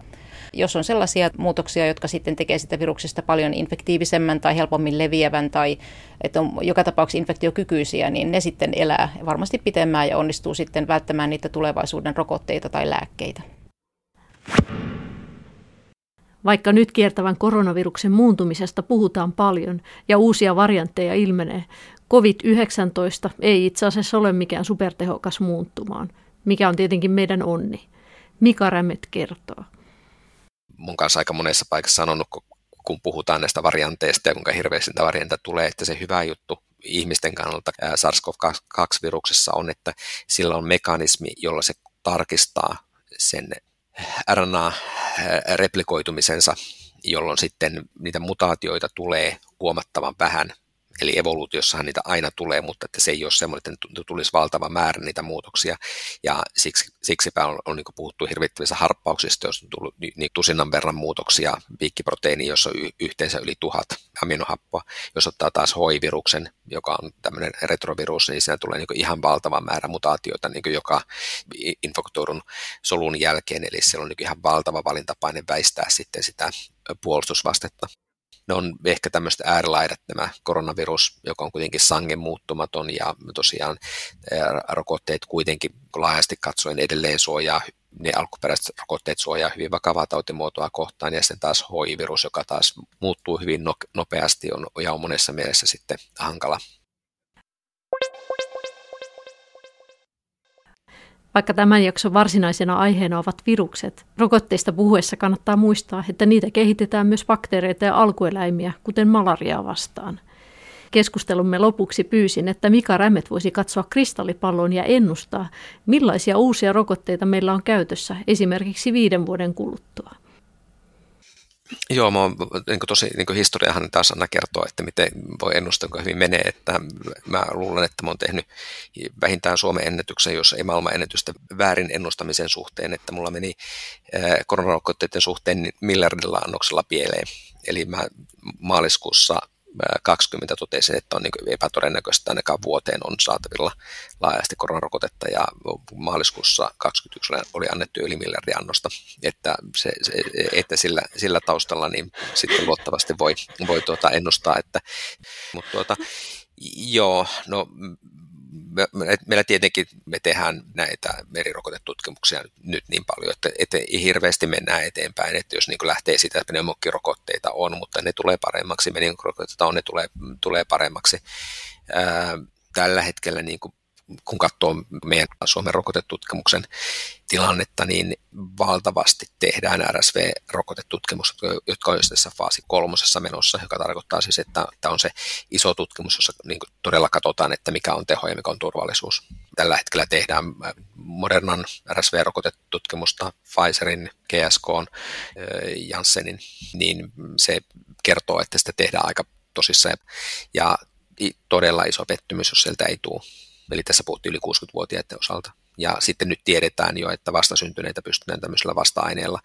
jos on sellaisia muutoksia, jotka sitten tekee sitä viruksesta paljon infektiivisemmän tai helpommin leviävän tai että on joka tapauksessa infektiokykyisiä, niin ne sitten elää varmasti pitemmään ja onnistuu sitten välttämään niitä tulevaisuuden rokotteita tai lääkkeitä. Vaikka nyt kiertävän koronaviruksen muuntumisesta puhutaan paljon ja uusia variantteja ilmenee, COVID-19 ei itse asiassa ole mikään supertehokas muuttumaan, mikä on tietenkin meidän onni. Mika Rämmet kertoo mun kanssa aika monessa paikassa sanonut, kun puhutaan näistä varianteista ja kuinka hirveästi niitä varianteja tulee, että se hyvä juttu ihmisten kannalta SARS-CoV-2-viruksessa on, että sillä on mekanismi, jolla se tarkistaa sen RNA-replikoitumisensa, jolloin sitten niitä mutaatioita tulee huomattavan vähän Eli evoluutiossahan niitä aina tulee, mutta että se ei ole semmoinen, että tulisi valtava määrä niitä muutoksia. Ja siksi, siksipä on, on niin puhuttu hirvittävissä harppauksista, jos on tullut niin tusinan verran muutoksia piikkiproteiini, jossa on y- yhteensä yli tuhat aminohappoa. Jos ottaa taas HIV-viruksen, joka on tämmöinen retrovirus, niin siinä tulee niin ihan valtava määrä mutaatioita niin joka infektoidun solun jälkeen. Eli siellä on niin ihan valtava valintapaine väistää sitten sitä puolustusvastetta ne on ehkä tämmöistä äärilaidat nämä koronavirus, joka on kuitenkin sangen muuttumaton ja tosiaan rokotteet kuitenkin laajasti katsoen edelleen suojaa ne alkuperäiset rokotteet suojaa hyvin vakavaa tautimuotoa kohtaan, ja sitten taas HIV-virus, joka taas muuttuu hyvin no-, nopeasti on, ja on monessa mielessä sitten hankala Vaikka tämän jakson varsinaisena aiheena ovat virukset, rokotteista puhuessa kannattaa muistaa, että niitä kehitetään myös bakteereita ja alkueläimiä, kuten malariaa vastaan. Keskustelumme lopuksi pyysin, että Mika Rämmet voisi katsoa kristallipalloon ja ennustaa, millaisia uusia rokotteita meillä on käytössä esimerkiksi viiden vuoden kuluttua. Joo, mä oon, niin tosi niin historiahan taas aina kertoo, että miten voi ennustaa, kuinka hyvin menee. Että mä luulen, että mä oon tehnyt vähintään Suomen ennätyksen, jos ei maailman ennätystä väärin ennustamisen suhteen, että mulla meni koronarokotteiden suhteen miljardilla annoksella pieleen. Eli mä maaliskuussa 2020 totesin, että on niin epätodennäköistä, ainakaan vuoteen on saatavilla laajasti koronarokotetta. Ja maaliskuussa 2021 oli annettu yli miljardi annosta, että, se, se, että sillä, sillä taustalla niin sitten luottavasti voi, voi tuota ennustaa, että, mutta tuota, joo, no me, meillä tietenkin me tehdään näitä merirokotetutkimuksia nyt niin paljon, että, että hirveästi mennään eteenpäin, että jos niin lähtee sitä, että pneumokkirokotteita on, mutta ne tulee paremmaksi, meningokirokotteita on, ne tulee, tulee paremmaksi. Ää, tällä hetkellä niin kuin kun katsoo meidän Suomen rokotetutkimuksen tilannetta, niin valtavasti tehdään RSV-rokotetutkimukset, jotka on tässä faasi kolmosessa menossa, joka tarkoittaa siis, että, on se iso tutkimus, jossa niin todella katsotaan, että mikä on teho ja mikä on turvallisuus. Tällä hetkellä tehdään Modernan RSV-rokotetutkimusta, Pfizerin, GSK, Janssenin, niin se kertoo, että sitä tehdään aika tosissaan ja todella iso pettymys, jos sieltä ei tule Eli tässä puhuttiin yli 60-vuotiaiden osalta. Ja sitten nyt tiedetään jo, että vastasyntyneitä pystytään tämmöisellä vasta-aineella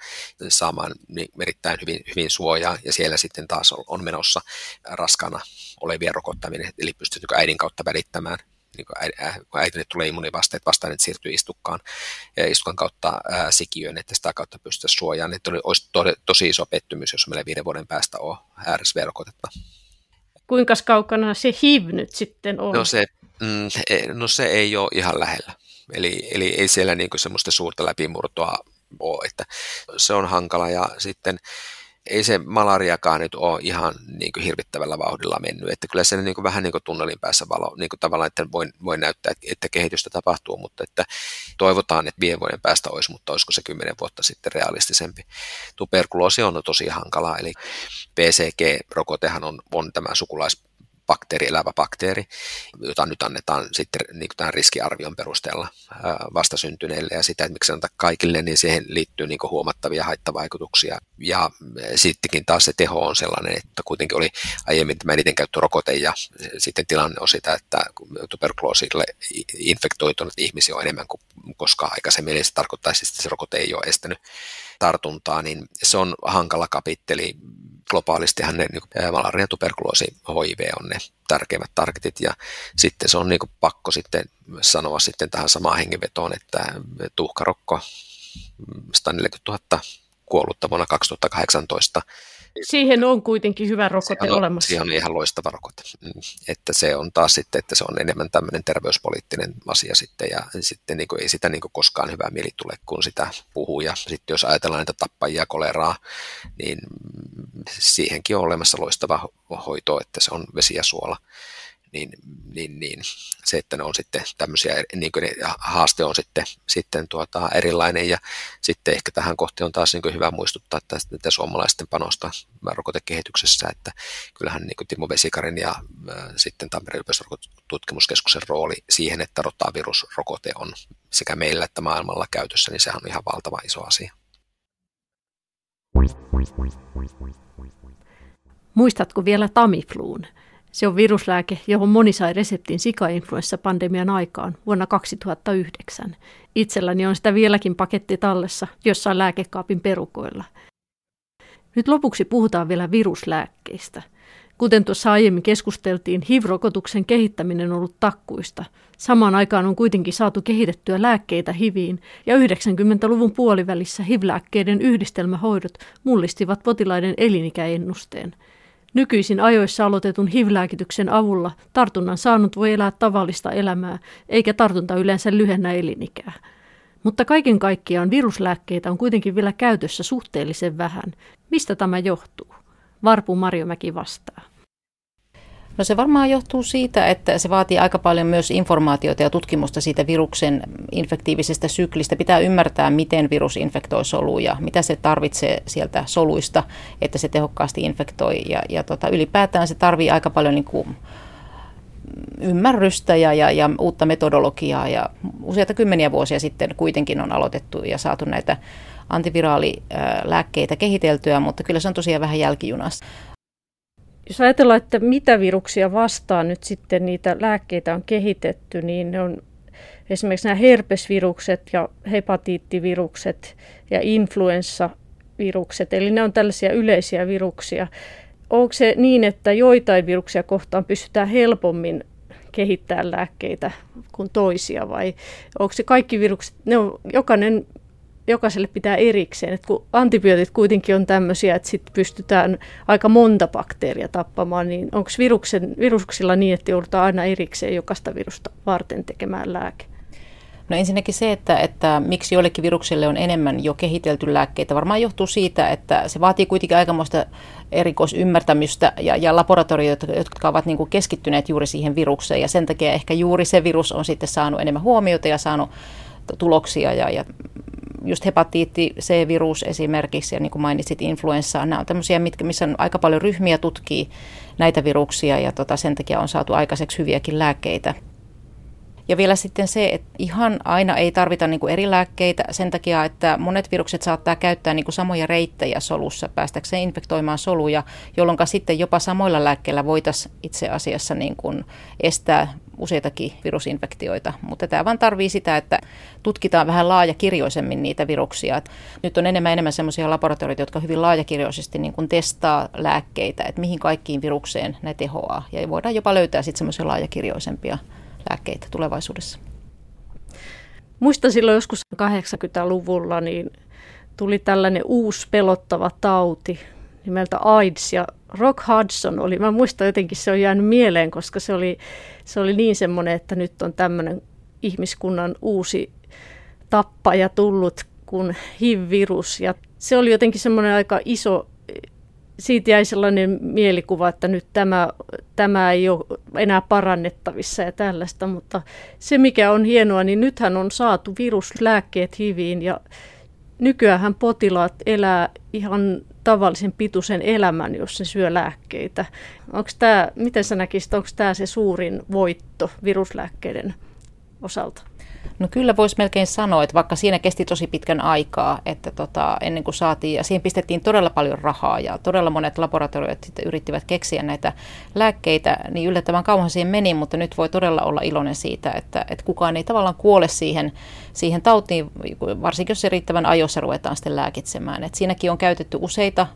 saamaan niin erittäin hyvin, hyvin suojaa, ja siellä sitten taas on menossa raskana olevia rokottaminen, eli pystytäänkö äidin kautta välittämään niin kun äh, äitille tulee immunivasteet, vastainet siirtyy istukkaan, istukkaan kautta ää, sikiöön, että sitä kautta pystyttäisiin suojaamaan. Että olisi to, tosi iso pettymys, jos meillä viiden vuoden päästä on RSV-rokotetta. Kuinka kaukana se HIV nyt sitten on? No se Mm, no se ei ole ihan lähellä. Eli, eli ei siellä niin semmoista suurta läpimurtoa ole, että se on hankala ja sitten ei se malariakaan nyt ole ihan niin kuin hirvittävällä vauhdilla mennyt, että kyllä se niin kuin vähän niin kuin tunnelin päässä valo, niin kuin tavallaan, että voi, voi näyttää, että kehitystä tapahtuu, mutta että toivotaan, että viiden vuoden päästä olisi, mutta olisiko se kymmenen vuotta sitten realistisempi. Tuberkuloosi on tosi hankala, eli PCG-rokotehan on, on tämä sukulais bakteeri, elävä bakteeri, jota nyt annetaan sitten niin tämän riskiarvion perusteella vastasyntyneille ja sitä, että miksi antaa kaikille, niin siihen liittyy niin huomattavia haittavaikutuksia. Ja sittenkin taas se teho on sellainen, että kuitenkin oli aiemmin tämä eniten käyttö rokote ja sitten tilanne on sitä, että tuberkuloosille infektoitunut ihmisiä on enemmän kuin koskaan aikaisemmin, eli se tarkoittaisi, että se rokote ei ole estänyt tartuntaa, niin se on hankala kapitteli globaalistihan ne niin malaria, tuberkuloosi, HIV on ne tärkeimmät targetit. Ja sitten se on niin pakko sitten sanoa sitten tähän samaan hengenvetoon, että tuhkarokko 140 000 kuollutta vuonna 2018 Siihen on kuitenkin hyvä rokote on, olemassa. Siihen on ihan loistava rokote. Mm. Että se on taas sitten, että se on enemmän tämmöinen terveyspoliittinen asia sitten ja sitten niin kuin, ei sitä niin kuin koskaan hyvää mieli tule, kun sitä puhuu. Ja sitten jos ajatellaan näitä tappajia, koleraa, niin siihenkin on olemassa loistava hoito, että se on vesi ja suola niin, niin, niin se, että ne on sitten tämmöisiä, niin kuin haaste on sitten, sitten tuota, erilainen ja sitten ehkä tähän kohti on taas niin kuin hyvä muistuttaa että, että suomalaisten panosta rokotekehityksessä, että kyllähän niin kuin Timo Vesikarin ja äh, sitten Tampereen tutkimuskeskuksen rooli siihen, että rotavirusrokote on sekä meillä että maailmalla käytössä, niin sehän on ihan valtava iso asia. Muistatko vielä Tamifluun? Se on viruslääke, johon moni sai reseptin sikainfluenssa-pandemian aikaan vuonna 2009. Itselläni on sitä vieläkin paketti tallessa jossain lääkekaapin perukoilla. Nyt lopuksi puhutaan vielä viruslääkkeistä. Kuten tuossa aiemmin keskusteltiin, HIV-rokotuksen kehittäminen on ollut takkuista. Samaan aikaan on kuitenkin saatu kehitettyä lääkkeitä HIViin, ja 90-luvun puolivälissä HIV-lääkkeiden yhdistelmähoidot mullistivat potilaiden elinikäennusteen – Nykyisin ajoissa aloitetun HIV-lääkityksen avulla tartunnan saanut voi elää tavallista elämää, eikä tartunta yleensä lyhennä elinikää. Mutta kaiken kaikkiaan viruslääkkeitä on kuitenkin vielä käytössä suhteellisen vähän. Mistä tämä johtuu? Varpu Marjomäki vastaa. No se varmaan johtuu siitä, että se vaatii aika paljon myös informaatiota ja tutkimusta siitä viruksen infektiivisesta syklistä. Pitää ymmärtää, miten virus infektoi soluja, mitä se tarvitsee sieltä soluista, että se tehokkaasti infektoi. Ja, ja tota, ylipäätään se tarvii aika paljon niin kuin ymmärrystä ja, ja, ja uutta metodologiaa. Ja useita kymmeniä vuosia sitten kuitenkin on aloitettu ja saatu näitä antiviraalilääkkeitä kehiteltyä, mutta kyllä se on tosiaan vähän jälkijunassa jos ajatellaan, että mitä viruksia vastaan nyt sitten niitä lääkkeitä on kehitetty, niin ne on esimerkiksi nämä herpesvirukset ja hepatiittivirukset ja influenssavirukset, eli ne on tällaisia yleisiä viruksia. onko se niin, että joitain viruksia kohtaan pystytään helpommin kehittää lääkkeitä kuin toisia vai onko se kaikki virukset, ne on, jokainen, jokaiselle pitää erikseen, että kun antibiootit kuitenkin on tämmöisiä, että sit pystytään aika monta bakteeria tappamaan, niin onko viruksen, viruksilla niin, että joudutaan aina erikseen jokaista virusta varten tekemään lääke? No ensinnäkin se, että, että miksi joillekin viruksille on enemmän jo kehitelty lääkkeitä, varmaan johtuu siitä, että se vaatii kuitenkin aikamoista erikoisymmärtämystä ja, ja laboratorioita, jotka ovat niin kuin keskittyneet juuri siihen virukseen ja sen takia ehkä juuri se virus on sitten saanut enemmän huomiota ja saanut tuloksia ja, ja just hepatiitti C-virus esimerkiksi ja niin kuin mainitsit influenssa, nämä on tämmöisiä, mitkä, missä on aika paljon ryhmiä tutkii näitä viruksia ja tota, sen takia on saatu aikaiseksi hyviäkin lääkkeitä. Ja vielä sitten se, että ihan aina ei tarvita niin kuin eri lääkkeitä sen takia, että monet virukset saattaa käyttää niin kuin samoja reittejä solussa päästäkseen infektoimaan soluja, jolloin sitten jopa samoilla lääkkeillä voitaisiin itse asiassa niin kuin estää useitakin virusinfektioita, mutta tämä vaan tarvii sitä, että tutkitaan vähän laajakirjoisemmin niitä viruksia. Nyt on enemmän enemmän sellaisia laboratorioita, jotka hyvin laajakirjoisesti niin kuin testaa lääkkeitä, että mihin kaikkiin virukseen ne tehoaa. Ja voidaan jopa löytää sitten semmoisia laajakirjoisempia lääkkeitä tulevaisuudessa. Muistan silloin joskus 80-luvulla, niin tuli tällainen uusi pelottava tauti nimeltä AIDS ja Rock Hudson oli, mä muistan jotenkin se on jäänyt mieleen, koska se oli, se oli niin semmoinen, että nyt on tämmöinen ihmiskunnan uusi tappaja tullut kuin HIV-virus ja se oli jotenkin semmoinen aika iso siitä jäi sellainen mielikuva, että nyt tämä, tämä ei ole enää parannettavissa ja tällaista, mutta se mikä on hienoa, niin nythän on saatu viruslääkkeet HIViin ja nykyään potilaat elää ihan tavallisen pituisen elämän, jos se syö lääkkeitä. Onko tämä, miten sä näkisit, onko tämä se suurin voitto viruslääkkeiden osalta? No kyllä voisi melkein sanoa, että vaikka siinä kesti tosi pitkän aikaa, että tota, ennen kuin saatiin, ja siihen pistettiin todella paljon rahaa ja todella monet laboratoriot sitten yrittivät keksiä näitä lääkkeitä, niin yllättävän kauan siihen meni, mutta nyt voi todella olla iloinen siitä, että, että kukaan ei tavallaan kuole siihen, siihen tautiin, varsinkin jos se riittävän ajoissa ruvetaan sitten lääkitsemään. Et siinäkin on käytetty useita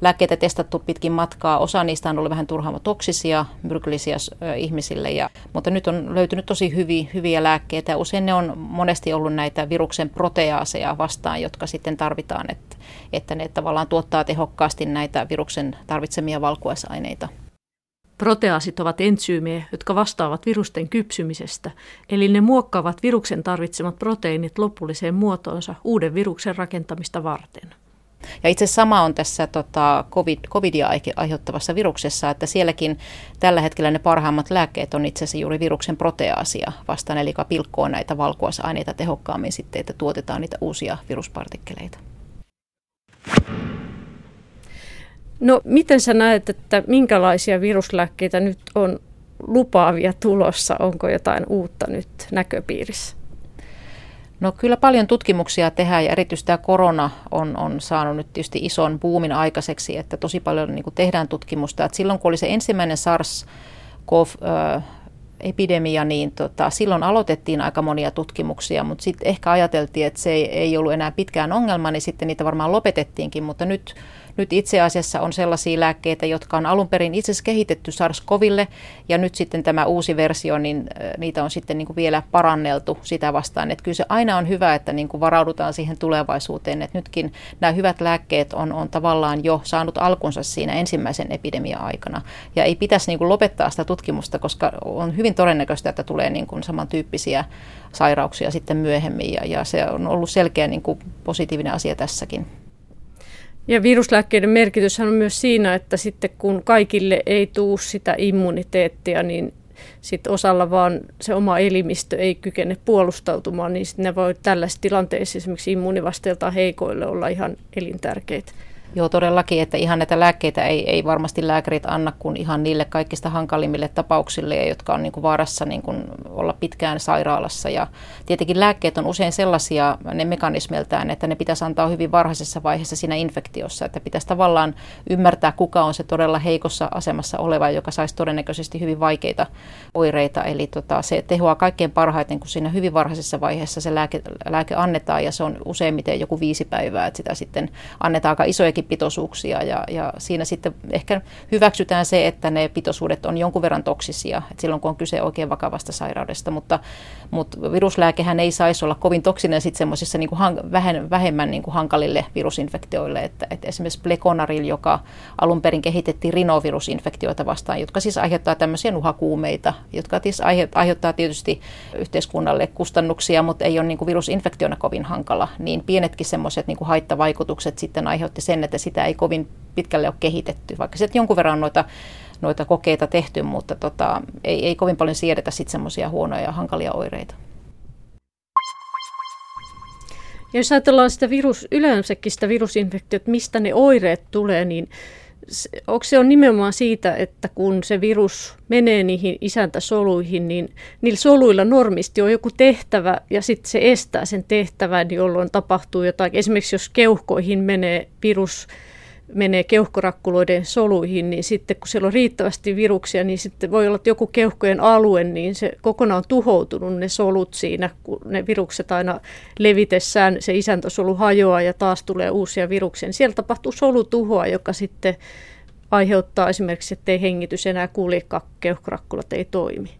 lääkkeitä testattu pitkin matkaa. Osa niistä on ollut vähän toksisia, myrkyllisiä ihmisille, ja, mutta nyt on löytynyt tosi hyviä, hyviä lääkkeitä. Usein ne on monesti ollut näitä viruksen proteaaseja vastaan, jotka sitten tarvitaan, että, että ne tavallaan tuottaa tehokkaasti näitä viruksen tarvitsemia valkuaisaineita. Proteaasit ovat entsyymejä, jotka vastaavat virusten kypsymisestä, eli ne muokkaavat viruksen tarvitsemat proteiinit lopulliseen muotoonsa uuden viruksen rakentamista varten. Ja itse sama on tässä tota, COVID, COVIDia aiheuttavassa viruksessa, että sielläkin tällä hetkellä ne parhaimmat lääkkeet on itse asiassa juuri viruksen proteaasia vastaan, eli joka pilkkoo näitä valkuaisaineita tehokkaammin sitten, että tuotetaan niitä uusia viruspartikkeleita. No miten sä näet, että minkälaisia viruslääkkeitä nyt on lupaavia tulossa? Onko jotain uutta nyt näköpiirissä? No kyllä paljon tutkimuksia tehdään ja erityisesti tämä korona on, on saanut nyt tietysti ison buumin aikaiseksi, että tosi paljon niin kuin tehdään tutkimusta. Et silloin kun oli se ensimmäinen SARS-CoV epidemia, niin tota, silloin aloitettiin aika monia tutkimuksia, mutta sitten ehkä ajateltiin, että se ei, ei ollut enää pitkään ongelma, niin sitten niitä varmaan lopetettiinkin, mutta nyt nyt itse asiassa on sellaisia lääkkeitä, jotka on alun perin itse asiassa kehitetty SARS-CoVille ja nyt sitten tämä uusi versio, niin niitä on sitten niin kuin vielä paranneltu sitä vastaan. Että kyllä se aina on hyvä, että niin kuin varaudutaan siihen tulevaisuuteen, että nytkin nämä hyvät lääkkeet on, on tavallaan jo saanut alkunsa siinä ensimmäisen epidemia-aikana ja ei pitäisi niin kuin lopettaa sitä tutkimusta, koska on hyvin todennäköistä, että tulee niin kuin samantyyppisiä sairauksia sitten myöhemmin ja, ja se on ollut selkeä niin kuin positiivinen asia tässäkin. Ja viruslääkkeiden merkitys on myös siinä, että sitten kun kaikille ei tuu sitä immuniteettia, niin sitten osalla vaan se oma elimistö ei kykene puolustautumaan, niin sitten ne voi tällaisissa tilanteissa esimerkiksi immuunivasteiltaan heikoille olla ihan elintärkeitä. Joo, todellakin, että ihan näitä lääkkeitä ei, ei varmasti lääkärit anna kuin ihan niille kaikista hankalimmille tapauksille, jotka on niin kuin vaarassa niin kuin olla pitkään sairaalassa. Ja tietenkin lääkkeet on usein sellaisia ne mekanismiltään, että ne pitäisi antaa hyvin varhaisessa vaiheessa siinä infektiossa, että pitäisi tavallaan ymmärtää, kuka on se todella heikossa asemassa oleva, joka saisi todennäköisesti hyvin vaikeita oireita. Eli tota, se tehoaa kaikkein parhaiten, kun siinä hyvin varhaisessa vaiheessa se lääke, lääke annetaan ja se on useimmiten joku viisi päivää, että sitä sitten annetaan aika isojakin pieniäkin pitoisuuksia ja, ja siinä sitten ehkä hyväksytään se, että ne pitoisuudet on jonkun verran toksisia, että silloin kun on kyse oikein vakavasta sairaudesta, mutta, mutta viruslääkehän ei saisi olla kovin toksinen sitten semmoisissa niin vähemmän niin kuin hankalille virusinfektioille, että, että esimerkiksi plekonaril, joka alun perin kehitettiin rinovirusinfektioita vastaan, jotka siis aiheuttaa tämmöisiä nuhakuumeita, jotka siis aiheuttaa tietysti yhteiskunnalle kustannuksia, mutta ei ole niin kuin virusinfektiona kovin hankala, niin pienetkin semmoiset niin haittavaikutukset sitten aiheutti sen, että sitä ei kovin pitkälle ole kehitetty, vaikka sitten jonkun verran on noita, noita kokeita tehty, mutta tota, ei, ei kovin paljon siedetä sitten semmoisia huonoja ja hankalia oireita. Ja jos ajatellaan sitä virus, yleensäkin sitä virusinfektiota, mistä ne oireet tulee, niin se on nimenomaan siitä, että kun se virus menee niihin isäntäsoluihin, niin niillä soluilla normisti on joku tehtävä ja sitten se estää sen tehtävän, jolloin tapahtuu jotain. Esimerkiksi jos keuhkoihin menee virus, menee keuhkorakkuloiden soluihin, niin sitten kun siellä on riittävästi viruksia, niin sitten voi olla, että joku keuhkojen alue, niin se kokonaan tuhoutunut ne solut siinä, kun ne virukset aina levitessään, se isäntäsolu hajoaa ja taas tulee uusia viruksia. Niin siellä tapahtuu solutuhoa, joka sitten aiheuttaa esimerkiksi, että ei hengitys enää kulje, keuhkorakkulat ei toimi.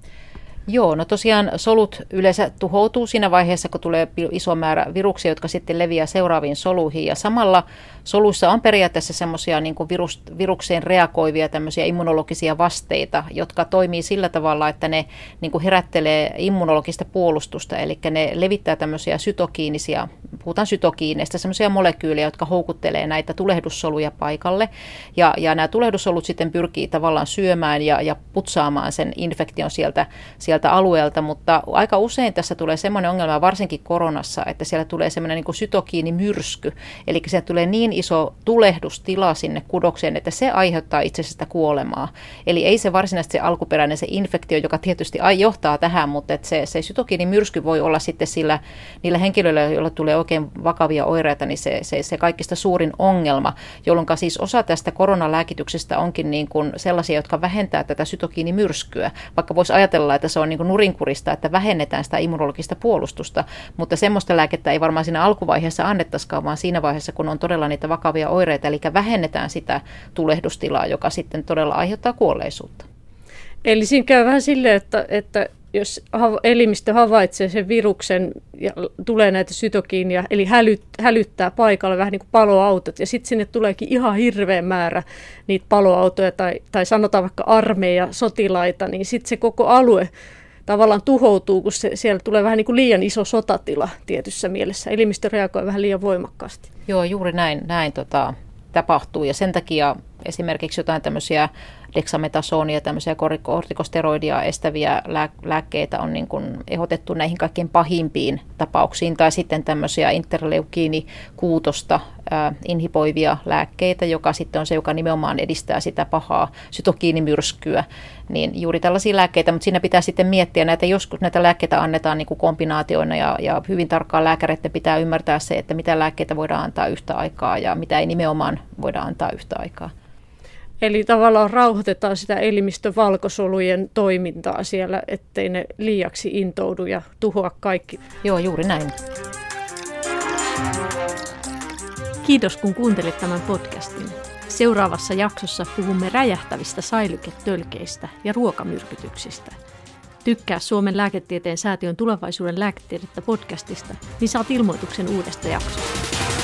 Joo, no tosiaan solut yleensä tuhoutuu siinä vaiheessa, kun tulee iso määrä viruksia, jotka sitten leviää seuraaviin soluihin. Ja samalla soluissa on periaatteessa semmoisia niin virus, virukseen reagoivia tämmöisiä immunologisia vasteita, jotka toimii sillä tavalla, että ne niin kuin herättelee immunologista puolustusta, eli ne levittää tämmöisiä sytokiinisia, puhutaan sytokiineista, semmoisia molekyylejä, jotka houkuttelee näitä tulehdussoluja paikalle. Ja, ja nämä tulehdussolut sitten pyrkii tavallaan syömään ja, ja putsaamaan sen infektion sieltä, sieltä alueelta, mutta aika usein tässä tulee semmoinen ongelma, varsinkin koronassa, että siellä tulee semmoinen niin sytokiinimyrsky, eli siellä tulee niin iso tulehdustila sinne kudokseen, että se aiheuttaa itse asiassa kuolemaa. Eli ei se varsinaisesti se alkuperäinen se infektio, joka tietysti johtaa tähän, mutta että se, se sytokiinimyrsky voi olla sitten sillä, niillä henkilöillä, joilla tulee oikein vakavia oireita, niin se, se, se kaikista suurin ongelma, jolloin siis osa tästä koronalääkityksestä onkin niin kuin sellaisia, jotka vähentää tätä sytokiinimyrskyä, vaikka voisi ajatella, että se on niin kuin nurinkurista, että vähennetään sitä immunologista puolustusta, mutta semmoista lääkettä ei varmaan siinä alkuvaiheessa annettaisikaan, vaan siinä vaiheessa, kun on todella niitä vakavia oireita, eli vähennetään sitä tulehdustilaa, joka sitten todella aiheuttaa kuolleisuutta. Eli siinä käy vähän silleen, että, että jos elimistö havaitsee sen viruksen ja tulee näitä sytokiinia, eli hälyt, hälyttää paikalle vähän niin kuin paloautot, ja sitten sinne tuleekin ihan hirveä määrä niitä paloautoja tai, tai sanotaan vaikka armeija, sotilaita, niin sitten se koko alue tavallaan tuhoutuu, kun se, siellä tulee vähän niin kuin liian iso sotatila tietyssä mielessä. Elimistö reagoi vähän liian voimakkaasti. Joo, juuri näin, näin tota, tapahtuu ja sen takia esimerkiksi jotain tämmöisiä dexametasonia, tämmöisiä kortikosteroidia estäviä lääkkeitä on niin kuin ehdotettu näihin kaikkein pahimpiin tapauksiin, tai sitten tämmöisiä interleukiinikuutosta inhiboivia lääkkeitä, joka sitten on se, joka nimenomaan edistää sitä pahaa sytokiinimyrskyä, niin juuri tällaisia lääkkeitä, mutta siinä pitää sitten miettiä näitä, joskus näitä lääkkeitä annetaan niin kuin kombinaatioina ja, ja hyvin tarkkaan lääkäreiden pitää ymmärtää se, että mitä lääkkeitä voidaan antaa yhtä aikaa ja mitä ei nimenomaan voida antaa yhtä aikaa. Eli tavallaan rauhoitetaan sitä elimistön valkosolujen toimintaa siellä, ettei ne liiaksi intoudu ja tuhoa kaikki. Joo, juuri näin. Kiitos kun kuuntelit tämän podcastin. Seuraavassa jaksossa puhumme räjähtävistä sailyketölkeistä ja ruokamyrkytyksistä. Tykkää Suomen lääketieteen säätiön tulevaisuuden lääketiedettä podcastista, niin saat ilmoituksen uudesta jaksosta.